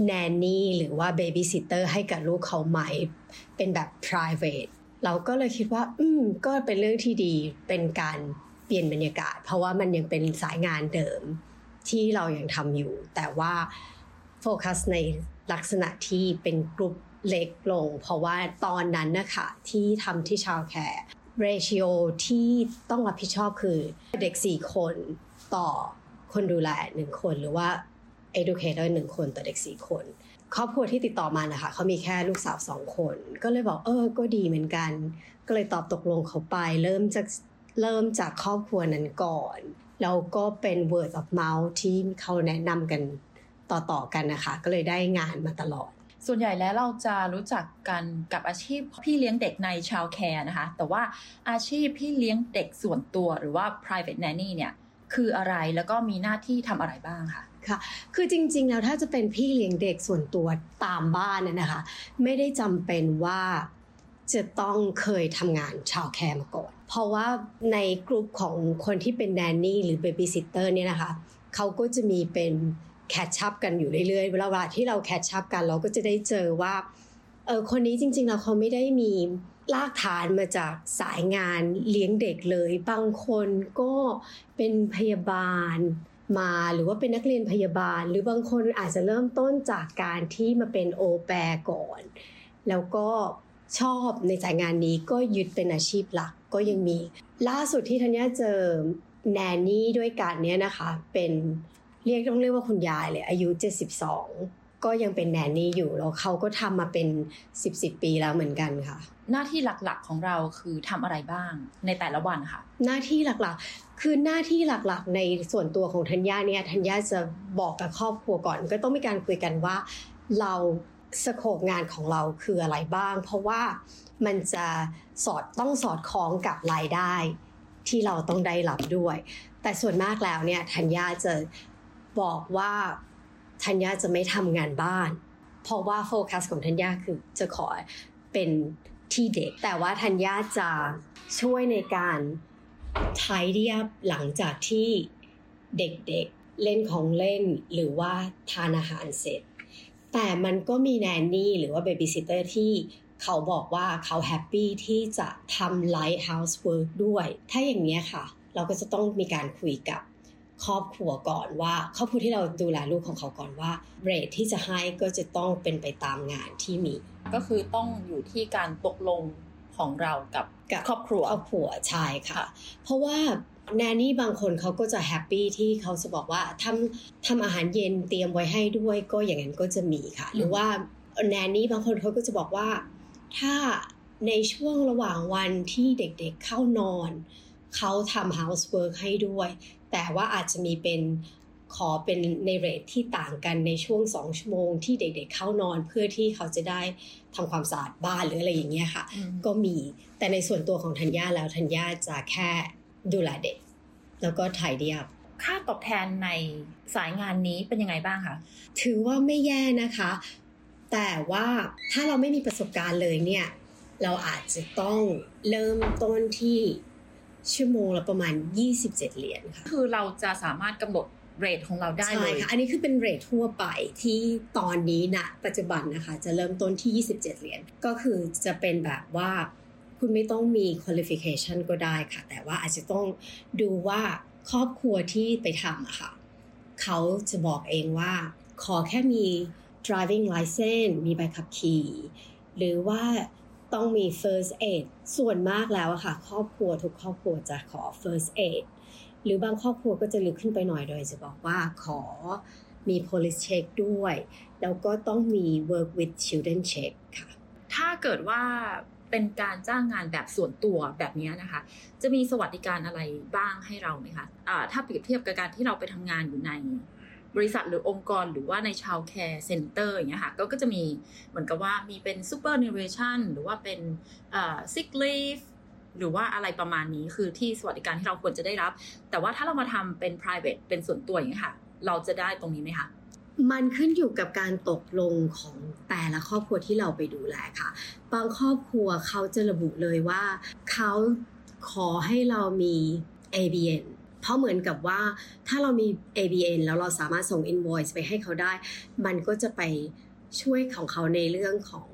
nanny หรือว่า babysitter ให้กับลูกเขาไหม เป็นแบบ private เราก็เลยคิดว่า อืม ก็เป็นเรื่องที่ดี เป็นการ เปลี่ยนบรรยากาศ เพราะว่ามันยังเป็นสายงานเดิมที่เรายังทำอยู่ แต่ว่าโฟกัสในลักษณะที่เป็นกลุ่มเล็กลง เพราะว่าตอนนั้นนะคะที่ทำที่ชาวแคร์เรชิโอที่ต้องรับผิดชอบคือเด็ก 4 คนต่อคนดูแลหนึ่งคนหรือว่า educator หนึ่งคนต่อเด็ก 4 คน ครอบครัวที่ติดต่อมานะคะเขามีแค่ลูกสาวสองคน ก็เลยบอกเออก็ดีเหมือนกัน ก็เลยตอบตกลงเขาไป เริ่มจาก เริ่มจากครอบครัวนั้นก่อน แล้วก็เป็น word of mouth ที่เขาแนะนำกันต่อๆกันนะคะ ก็เลยได้งานมาตลอด ส่วนใหญ่แล้วเราจะรู้จักกันกับอาชีพพี่เลี้ยงเด็กใน childcare นะคะ แต่ว่าอาชีพพี่เลี้ยงเด็กส่วนตัวหรือว่า private nanny เนี่ยคืออะไรแล้วก็มีหน้าที่ทำอะไรบ้างคะค่ะ คือจริงๆแล้วถ้าจะเป็นพี่เลี้ยงเด็กส่วนตัวตามบ้านน่นะคะ ไม่ได้จำเป็นว่าจะต้องเคยทำงาน childcare มาก่อน เพราะว่าในกลุ่มของคนที่เป็น nanny หรือ babysitter เนี่ยนะคะเขาก็จะมีเป็น catch up กันอยู่เรื่อยๆเวลาที่เรา catch up กันเราก็จะได้เจอว่าเออคนนี้จริงๆแล้วเขาไม่ได้มีลากฐานมาจากสายงานเลี้ยงเด็กเลย บางคนก็เป็นพยาบาลมาหรือว่าเป็นนักเรียนพยาบาล หรือบางคนอาจจะเริ่มต้นจากการที่มาเป็น au pair ก่อน แล้วก็ชอบในสายงานนี้ก็ยึดเป็นอาชีพหลัก ก็ยังมี ล่าสุดที่ธัญญาเจอแนนนี่ด้วยกันเนี่ยนะคะ เป็นเรียกต้องเรียกว่าคุณยายเลย อายุ 72 ก็ยังเป็นแนนนี่อยู่แล้วเขาก็ทำมาเป็น 10 10 ปีแล้วเหมือนกันค่ะ หน้าที่หลักๆของเราคือทำอะไรบ้างในแต่ละวันค่ะ หน้าที่หลักๆ คือหน้าที่หลักๆ ในส่วนตัวของธัญญาเนี่ยธัญญาจะบอกกับครอบครัวก่อน ก็ต้องมีการคุยกันว่าเรา สโคปงานของเราคืออะไรบ้าง เพราะว่ามันจะสอดต้องสอดคล้องกับรายได้ที่เราต้องได้รับด้วย แต่ส่วนมากแล้วเนี่ยธัญญาจะบอกว่าธัญญาจะไม่ทำงานบ้าน เพราะว่าโฟกัสของธัญญาคือจะขอเป็นที่เด็ก แต่ว่าธัญญาจะช่วยในการทายเรียบหลังจากที่เด็กๆเล่นของเล่นหรือว่าทานอาหารเสร็จ แต่มันก็มี nanny หรือว่า babysitter ที่เขาบอกว่าเขา happy ที่จะทำ light housework ด้วย ถ้าอย่างนี้ค่ะ เราก็จะต้องมีการคุยกับครอบครัวก่อนว่าครอบครัวที่เราดูแลลูกของเขาก่อนว่า rate ที่จะให้ก็จะต้องเป็นไปตามงานที่มี ก็คือต้องอยู่ที่การตกลงของเรากับครอบครัวครอบครัวใช่ค่ะ เพราะว่า แนนนี่บางคนเขาก็จะแฮปปี้ที่เขาจะบอกว่าทำทำอาหารเย็นเตรียมไว้ให้ด้วยก็อย่างนั้นก็จะมีค่ะ หรือว่าแนนนี่บางคนเขาก็จะบอกว่า ถ้าในช่วงระหว่างวันที่เด็กๆเข้านอน เขาทำ housework ให้ด้วย แต่ว่าอาจจะมีเป็นขอเป็นในเรทที่ต่างกันในช่วงสองชั่วโมงที่เด็กๆเข้านอนเพื่อที่เขาจะได้ทำความสะอาดบ้านหรืออะไรอย่างเงี้ยค่ะ ก็มีแต่ในส่วนตัวของธัญญาแล้วธัญญาจะแค่ ดูแลเด็ก แล้วก็ถ่ายเดียบค่าตอบแทนในสายงานนี้เป็นยังไงบ้างคะ ถือว่าไม่แย่นะคะ แต่ว่าถ้าเราไม่มีประสบการณ์เลยเนี่ย เราอาจจะต้องเริ่มต้นที่ชั่วโมงละประมาณ 27 เหรียญค่ะ คือเราจะสามารถกำหนดเรทของเราได้เลยใช่ค่ะ อันนี้คือเป็นเรททั่วไปที่ตอนนี้นะปัจจุบันนะคะ จะเริ่มต้นที่ 27 เหรียญ ก็คือจะเป็นแบบว่า คุณไม่ต้องมี qualification ก็ได้ค่ะ แต่ว่าอาจจะต้องดูว่าครอบครัวที่ไปทำอะค่ะ เขาจะบอกเองว่า ขอแค่มี driving license มีใบขับขี่ หรือว่าต้องมี first aid ส่วนมากแล้วอะค่ะ ครอบครัวทุกครอบครัวจะขอ first aid หรือบางครอบครัวก็จะลึกขึ้นไปหน่อยโดยจะบอกว่าขอมี police check ด้วย แล้วก็ต้องมี work with children check ค่ะ ถ้าเกิดว่า เป็นการจ้างงานแบบส่วนตัวแบบนี้นะคะ จะมีสวัสดิการอะไรบ้างให้เราไหมคะถ้าเปรียบเทียบกับการที่เราไปทำงานอยู่ในบริษัทหรือองค์กรหรือว่าใน childcare center อย่างเงี้ยค่ะก็ก็จะมีเหมือนกับว่ามีเป็น superannuation หรือว่าเป็นซิกลีฟหรือว่าอะไรประมาณนี้คือที่สวัสดิการที่เราควรจะได้รับ แต่ว่าถ้าเรามาทำเป็น private เป็นส่วนตัวอย่างเงี้ยค่ะ เราจะได้ตรงนี้ไหมคะ มันขึ้นอยู่กับการตกลงของแต่ละครอบครัวที่เราไปดูแลค่ะ บางครอบครัวเขาจะระบุเลยว่าเขาขอให้เรามี ABN เพราะเหมือนกับว่าถ้าเรามี ABN แล้วเราสามารถส่ง invoice ไปให้เขาได้ มันก็จะไปช่วยของเขาในเรื่องของ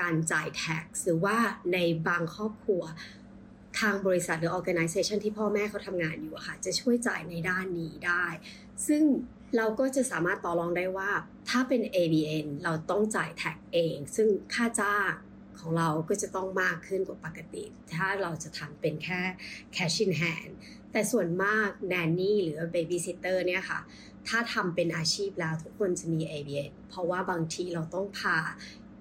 การจ่าย tax หรือว่าในบางครอบครัว ทางบริษัทหรือ organization ที่พ่อแม่เขาทำงานอยู่ค่ะ จะช่วยจ่ายในด้านนี้ได้ ซึ่งเราก็จะสามารถต่อรองได้ว่า ถ้าเป็น ABN เราต้องจ่าย tax เอง ซึ่งค่าจ้างของเราก็จะต้องมากขึ้นกว่าปกติ ถ้าเราจะทำเป็นแค่ cash in hand แต่ส่วนมากแนนนี่หรือ babysitter เนี่ยค่ะ ถ้าทำเป็นอาชีพแล้วทุกคนจะมี ABN เพราะว่าบางทีเราต้องพา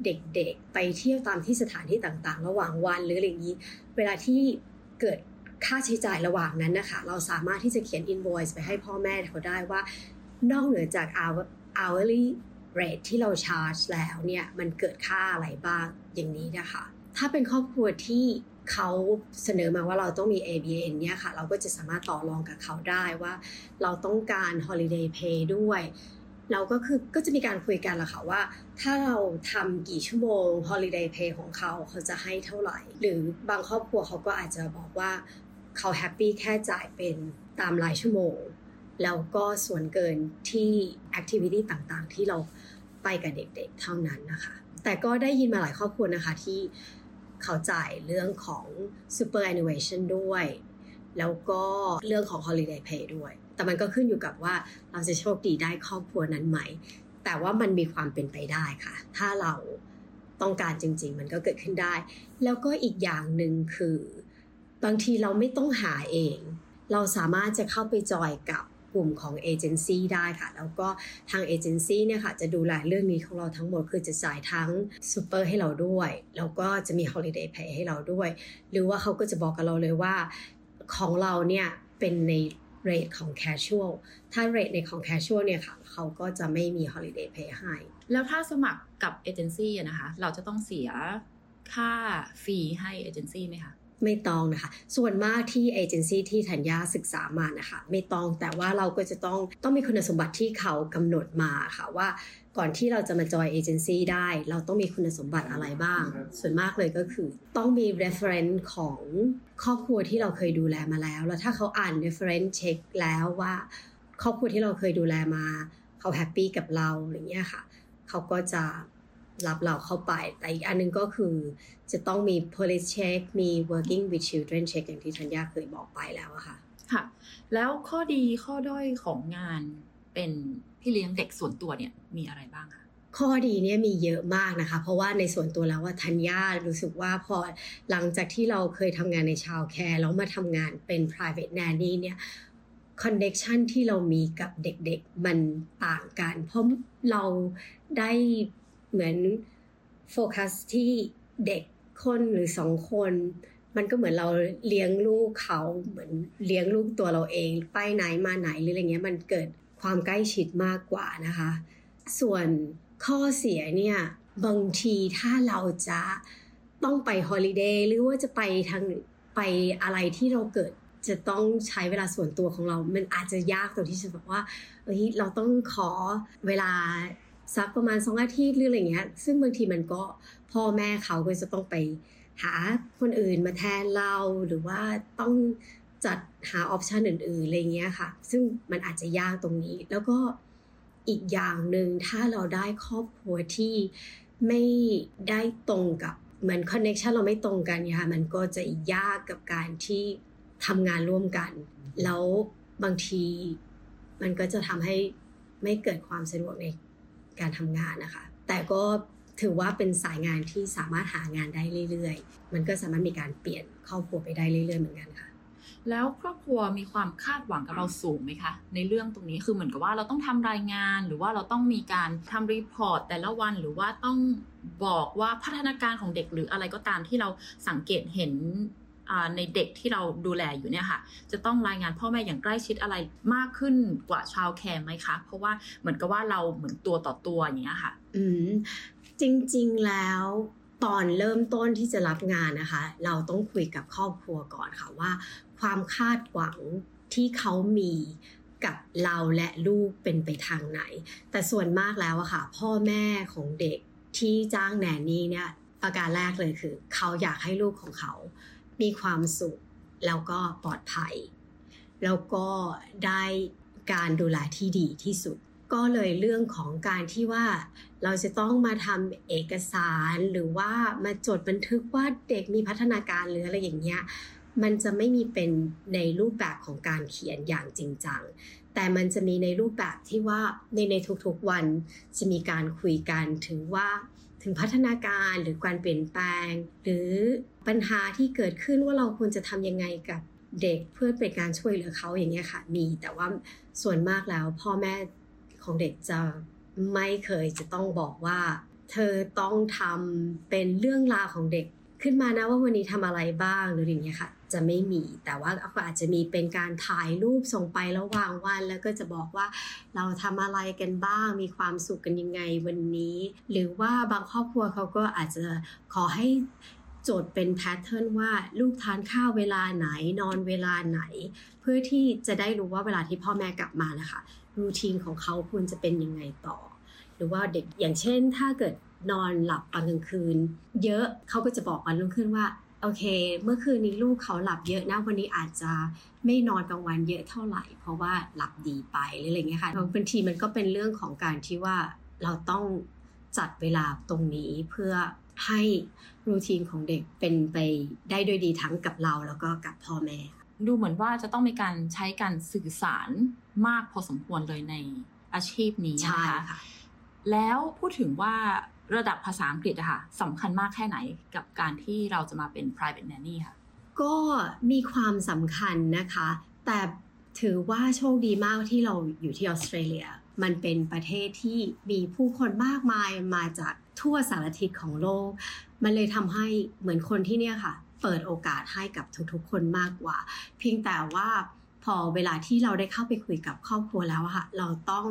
เด็กๆ ไปเที่ยวตามที่สถานที่ต่างๆ ระหว่างวันหรืออะไรอย่างนี้ เวลาที่เกิดค่าใช้จ่ายระหว่างนั้นนะคะ เราสามารถที่จะเขียน invoice ไปให้พ่อแม่เขาได้ว่า นอกเหนือจาก hourly rate ที่เรา charge แล้วเนี่ยมันเกิดค่าอะไรบ้างอย่างนี้นะคะ ถ้าเป็นครอบครัวที่เขาเสนอมาว่าเราต้องมี ABN เนี่ยค่ะ เราก็จะสามารถต่อรองกับเขาได้ว่า เราต้องการ holiday pay ด้วย เราก็คือก็จะมีการคุยกันละค่ะว่า ถ้าเราทำกี่ชั่วโมง holiday pay ของเขาเขาจะให้เท่าไหร่ หรือบางครอบครัวเขาก็อาจจะบอกว่าเขาแฮปปี้แค่จ่ายเป็นตามรายชั่วโมง แล้วก็ส่วนเกินที่ activity ต่างๆ ที่เราไปกับเด็กๆเท่านั้นนะคะ แต่ก็ได้ยินมาหลายครอบครัวนะคะที่เขาจ่ายเรื่องของ superannuation ด้วย แล้วก็เรื่องของ holiday pay ด้วย แต่มันก็ขึ้นอยู่กับว่าเราจะโชคดีได้ครอบครัวนั้นไหม แต่ว่ามันมีความเป็นไปได้ค่ะ ถ้าเราต้องการจริง ๆ มันก็เกิดขึ้นได้ แล้วก็อีกอย่างหนึ่งคือ บางทีเราไม่ต้องหาเอง เราสามารถจะเข้าไปจอยกับกลุ่มของเอเจนซี่ได้ค่ะ แล้วก็ทางเอเจนซี่เนี่ยค่ะ จะดูแลเรื่องนี้ของเราทั้งหมด คือจะจ่ายทั้งซูเปอร์ให้เราด้วย แล้วก็จะมี holiday pay ให้เราด้วย หรือว่าเขาก็จะบอกกับเราเลยว่าของเราเนี่ยเป็นใน rate ของ casual ถ้า rate ในของ casual เนี่ยค่ะเขาก็จะไม่มี holiday pay ให้ แล้วถ้าสมัครกับเอเจนซี่นะคะ เราจะต้องเสียค่า fee ให้เอเจนซี่ไหมคะ ไม่ต้องนะคะ ส่วนมากที่เอเจนซี่ที่ธัญญาศึกษามานะคะ ไม่ต้องแต่ว่าเราก็จะต้องต้องมีคุณสมบัติที่เขากำหนดมาค่ะว่าก่อนที่เราจะมาจอยเอเจนซี่ได้ เราต้องมีคุณสมบัติอะไรบ้าง ส่วนมากเลยก็คือ ต้องมี reference ของครอบครัวที่เราเคยดูแลมาแล้ว แล้วถ้าเขาอ่าน reference เช็คแล้วว่า ครอบครัวที่เราเคยดูแลมา เขา happy กับเราอย่างเงี้ยค่ะ เขาก็จะ รับเราเข้าไป แต่อีกอันนึงก็คือจะต้องมี police check มี working with children check อย่างที่ธัญญาเคยบอกไปแล้วอะค่ะค่ะ แล้วข้อดีข้อด้อยของงานเป็นพี่เลี้ยงเด็กส่วนตัวเนี่ยมีอะไรบ้างคะข้อดีเนี่ยมีเยอะมากนะคะ เพราะว่าในส่วนตัวแล้วว่าธัญญารู้สึกว่าพอหลังจากที่เราเคยทำงานในชาวแคร์แล้วมาทำงานเป็น private nanny เนี่ยคอนเน c t ชันที่เรามีกับเด็กๆ มันต่างกัน เพราะเราได้ เหมือนโฟกัสที่เด็กคนหรือสองคน มันก็เหมือนเราเลี้ยงลูกเขาเหมือนเลี้ยงลูกตัวเราเอง ไปไหนมาไหนหรืออะไรเงี้ยมันเกิดความใกล้ชิดมากกว่านะคะ ส่วนข้อเสียเนี่ยบางทีถ้าเราจะต้องไปฮอลิเดย์หรือว่าจะไปทางไปอะไรที่เราเกิดจะต้องใช้เวลาส่วนตัวของเรา มันอาจจะยากตรงที่จะบอกว่าเฮ้ยเราต้องขอเวลา สักประมาณสองอาทิตย์หรืออะไรเงี้ย ซึ่งบางทีมันก็พ่อแม่เขาก็จะต้องไปหาคนอื่นมาแทนเราหรือว่าต้องจัดหา option อื่นๆอะไรเงี้ยค่ะ ซึ่งมันอาจจะยากตรงนี้ แล้วก็อีกอย่างหนึ่งถ้าเราได้ครอบครัวที่ไม่ได้ตรงกับเหมือน connection เราไม่ตรงกันค่ะมันก็จะยากกับการที่ทำงานร่วมกัน แล้วบางทีมันก็จะทำให้ไม่เกิดความสะดวกใน การทำงานนะคะ แต่ก็ถือว่าเป็นสายงานที่สามารถหางานได้เรื่อยๆ มันก็สามารถมีการเปลี่ยนครอบครัวไปได้เรื่อยๆเหมือนกันค่ะ แล้วครอบครัวมีความคาดหวังกับเราสูงไหมคะ ในเรื่องตรงนี้คือเหมือนกับว่าเราต้องทำรายงานหรือว่าเราต้องมีการทำรีพอร์ตแต่ละวันหรือว่าต้องบอกว่าพัฒนาการของเด็กหรืออะไรก็ตามที่เราสังเกตเห็น ในเด็กที่เราดูแลอยู่เนี่ยค่ะ จะต้องรายงานพ่อแม่อย่างใกล้ชิดอะไรมากขึ้นกว่าชาวแคร์ไหมคะ เพราะว่าเหมือนกับว่าเราเหมือนตัวต่อตัวอย่างเงี้ยค่ะ อืมจริงๆแล้วตอนเริ่มต้นที่จะรับงานนะคะ เราต้องคุยกับครอบครัวก่อนค่ะว่า ความคาดหวังที่เขามีกับเราและลูกเป็นไปทางไหน แต่ส่วนมากแล้วอะค่ะ พ่อแม่ของเด็กที่จ้างแนนนี่เนี่ยประการแรกเลยคือ เขาอยากให้ลูกของเขา มีความสุข แล้วก็ปลอดภัย แล้วก็ได้การดูแลที่ดีที่สุด ก็เลยเรื่องของการที่ว่าเราจะต้องมาทำเอกสารหรือว่ามาจดบันทึกว่าเด็กมีพัฒนาการหรืออะไรอย่างเงี้ยมันจะไม่มีเป็นในรูปแบบของการเขียนอย่างจริงจัง แต่มันจะมีในรูปแบบที่ว่าในในทุกๆวันจะมีการคุยกันถึงว่าถึงพัฒนาการหรือการเปลี่ยนแปลง หรือ ปัญหาที่เกิดขึ้นว่าเราควรจะทำยังไงกับเด็กเพื่อเป็นการช่วยเหลือเขาอย่างเงี้ยค่ะ มีแต่ว่าส่วนมากแล้วพ่อแม่ของเด็กจะไม่เคยจะต้องบอกว่า เธอต้องทำเป็นเรื่องราวของเด็กขึ้นมานะว่าวันนี้ทำอะไรบ้างหรืออย่างเงี้ยค่ะ จะไม่มีแต่ว่าก็อาจจะมีเป็นการถ่ายรูปส่งไประหว่างวัน แล้วก็จะบอกว่าเราทำอะไรกันบ้าง มีความสุขกันยังไงวันนี้ หรือว่าบางครอบครัวเขาก็อาจจะขอให้ โจทย์เป็นแพทเทิร์นว่าลูกทานข้าวเวลาไหนนอนเวลาไหน เพื่อที่จะได้รู้ว่าเวลาที่พ่อแม่กลับมานะคะรูทีนของเขาควรจะเป็นยังไงต่อ หรือว่าเด็กอย่างเช่น ถ้าเกิดนอนหลับตอนกลางคืน เยอะเขาก็จะบอกวันรุ่งขึ้นว่าโอเค เมื่อคืนนี้ลูกเขาหลับเยอะนะวันนี้อาจจะไม่นอนกลางวันเยอะเท่าไหร่ เพราะว่าหลับดีไปหรืออะไรเงี้ยค่ะบางทีมันก็เป็นเรื่องของการที่ว่าเราต้อง จัดเวลาตรงนี้เพื่อให้รูทีนของเด็กเป็นไปได้โดยดีทั้งกับเราแล้วก็กับพ่อแม่ ดูเหมือนว่าจะต้องมีการใช้การสื่อสารมากพอสมควรเลยในอาชีพนี้นะคะแล้วพูดถึงว่าระดับภาษาอังกฤษอะค่ะสำคัญมากแค่ไหนกับการที่เราจะมาเป็น private nanny ค่ะ ก็มีความสำคัญนะคะ แต่ถือว่าโชคดีมากที่เราอยู่ที่ออสเตรเลีย มันเป็นประเทศที่มีผู้คนมากมายมาจากทั่วสารทิศของโลก มันเลยทำให้เหมือนคนที่เนี่ยค่ะ เปิดโอกาสให้กับทุกๆ คนมากกว่า เพียงแต่ว่าพอเวลาที่เราได้เข้าไปคุยกับครอบครัวแล้วค่ะ เราต้อง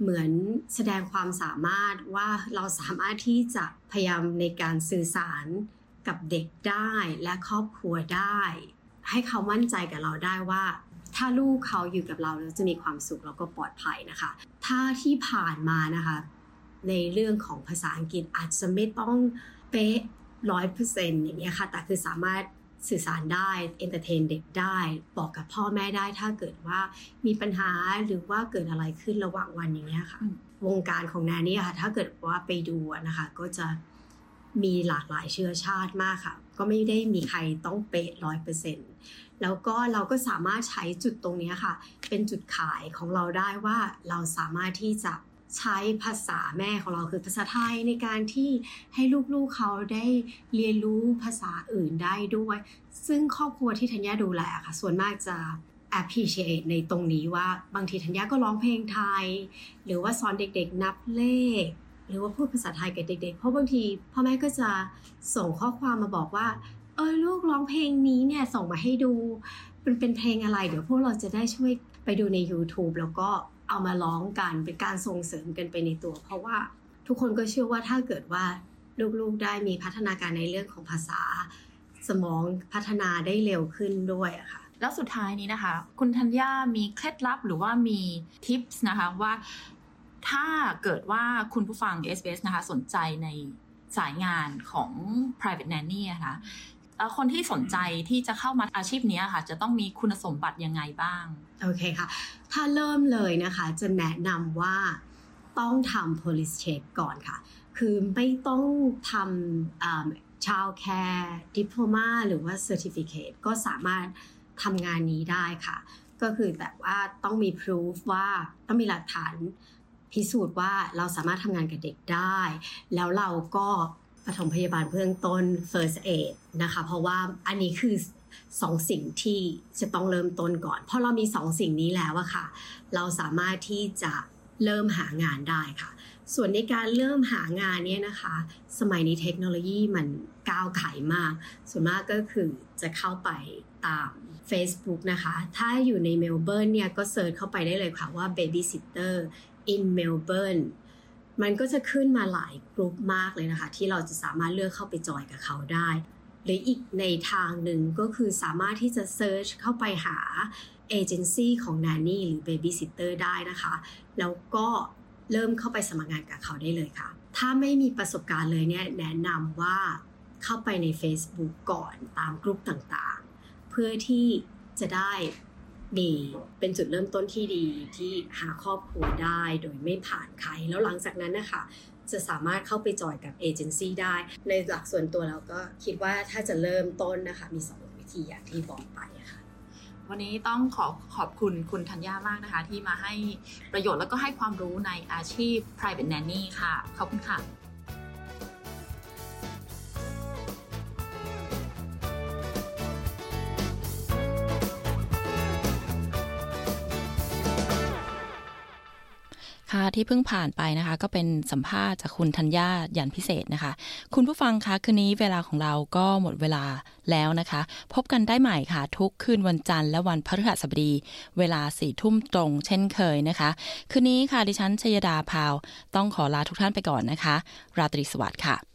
เหมือนแสดงความสามารถว่าเราสามารถที่จะพยายามในการสื่อสารกับเด็กได้และครอบครัวได้ ให้เขามั่นใจกับเราได้ว่า ถ้าลูกเขาอยู่กับเราแล้วจะมีความสุขแล้วก็ปลอดภัยนะคะ ถ้าที่ผ่านมานะคะ ในเรื่องของภาษาอังกฤษอาจจะไม่ต้องเป๊ะร้อยเปอร์เซ็นต์อย่างนี้ค่ะ แต่คือสามารถสื่อสารได้ entertain เด็กได้ บอกกับพ่อแม่ได้ถ้าเกิดว่ามีปัญหาหรือว่าเกิดอะไรขึ้นระหว่างวันอย่างเงี้ยค่ะ วงการของแนนี่ค่ะ ถ้าเกิดว่าไปดูนะคะ ก็จะมีหลากหลายเชื้อชาติมากค่ะ ก็ไม่ได้มีใครต้องเป๊ะร้อยเปอร์เซ็นต์ แล้วก็เราก็สามารถใช้จุดตรงนี้ค่ะ เป็นจุดขายของเราได้ว่าเราสามารถที่จะใช้ภาษาแม่ของเราคือภาษาไทยในการที่ให้ลูกๆเขาได้เรียนรู้ภาษาอื่นได้ด้วย ซึ่งครอบครัวที่ธัญญาดูแลค่ะ ส่วนมากจะ appreciate ในตรงนี้ว่าบางทีธัญญาก็ร้องเพลงไทย หรือว่าสอนเด็กๆ นับเลข หรือว่าพูดภาษาไทยกับเด็กๆ เพราะบางทีพ่อแม่ก็จะส่งข้อความมาบอกว่า เออลูกร้องเพลงนี้เนี่ยส่งมาให้ดูเป็นเป็นเพลงอะไร เดี๋ยวพวกเราจะได้ช่วยไปดูใน YouTube แล้วก็เอามาร้องกันเป็นการส่งเสริมกันไปในตัว เพราะว่าทุกคนก็เชื่อว่าถ้าเกิดว่าลูกๆได้มีพัฒนาการในเรื่องของภาษา สมองพัฒนาได้เร็วขึ้นด้วยอะค่ะแล้วสุดท้ายนี้นะคะ คุณธัญญามีเคล็ดลับหรือว่ามีทิปส์นะคะว่าถ้าเกิดว่าคุณผู้ฟัง SBS นะคะสนใจในสายงานของ private nanny นะคะ คนที่สนใจที่จะเข้ามาอาชีพนี้ค่ะ จะต้องมีคุณสมบัติยังไงบ้าง โอเคค่ะ ถ้าเริ่มเลยนะคะจะแนะนำว่าต้องทำ police check ก่อนค่ะ คือไม่ต้องทำ child care diploma หรือว่า certificate ก็สามารถทำงานนี้ได้ค่ะ ก็คือแบบว่าต้องมี proof ว่าต้องมีหลักฐานพิสูจน์ว่าเราสามารถทำงานกับเด็กได้ แล้วเราก็ ปฐมพยาบาลเบื้องต้น first aid นะคะ เพราะว่าอันนี้คือสองสิ่งที่จะต้องเริ่มต้นก่อนเพราะเรามีสองสิ่งนี้แล้วอะค่ะ เราสามารถที่จะเริ่มหางานได้ค่ะ ส่วนในการเริ่มหางานเนี่ยนะคะ สมัยนี้เทคโนโลยีมันก้าวไกลมาก ส่วนมากก็คือจะเข้าไปตาม Facebook นะคะ ถ้าอยู่ในเมลเบิร์นเนี่ยก็ search เข้าไปได้เลยค่ะว่า Babysitter in Melbourne มันก็จะขึ้นมาหลายกลุ่มมากเลยนะคะ ที่เราจะสามารถเลือกเข้าไปจอยกับเขาได้ หรืออีกในทางหนึ่งก็คือสามารถที่จะ search เข้าไปหาเอเจนซี่ของ n น n นี่หรือ Babysitter ได้นะคะ แล้วก็เริ่มเข้าไปสมัครงานกับเขาได้เลยค่ะ ถ้าไม่มีประสบการณ์เลยเนี่ยแนะนำว่าเข้าไปใน Facebook ก่อนตามกลุ่มต่างๆ เพื่อที่จะได้ มีเป็นจุดเริ่มต้นที่ดีที่หาครอบครัวได้โดยไม่ผ่านใคร แล้วหลังจากนั้นนะคะจะสามารถเข้าไปจอยกับเอเจนซี่ได้ ในหลักส่วนตัวเราก็คิดว่าถ้าจะเริ่มต้นนะคะ มีสองวิธีอย่างที่บอกไปค่ะ วันนี้ต้องขอขอบคุณคุณธัญญามากนะคะ ที่มาให้ประโยชน์แล้วก็ให้ความรู้ในอาชีพ private nanny ค่ะ ขอบคุณค่ะ ค่ะที่เพิ่งผ่านไปนะคะ ก็เป็นสัมภาษณ์จากคุณธัญญายันพิเศษนะคะ คุณผู้ฟังคะคืนนี้เวลาของเราก็หมดเวลาแล้วนะคะ พบกันได้ใหม่ค่ะ ทุกคืนวันจันทร์และวันพฤหัสบดี เวลาสี่ทุ่มตรง เช่นเคยนะคะ คืนนี้ค่ะดิฉันชยดาพาว ต้องขอลาทุกท่านไปก่อนนะคะ ราตรีสวัสดิ์ค่ะ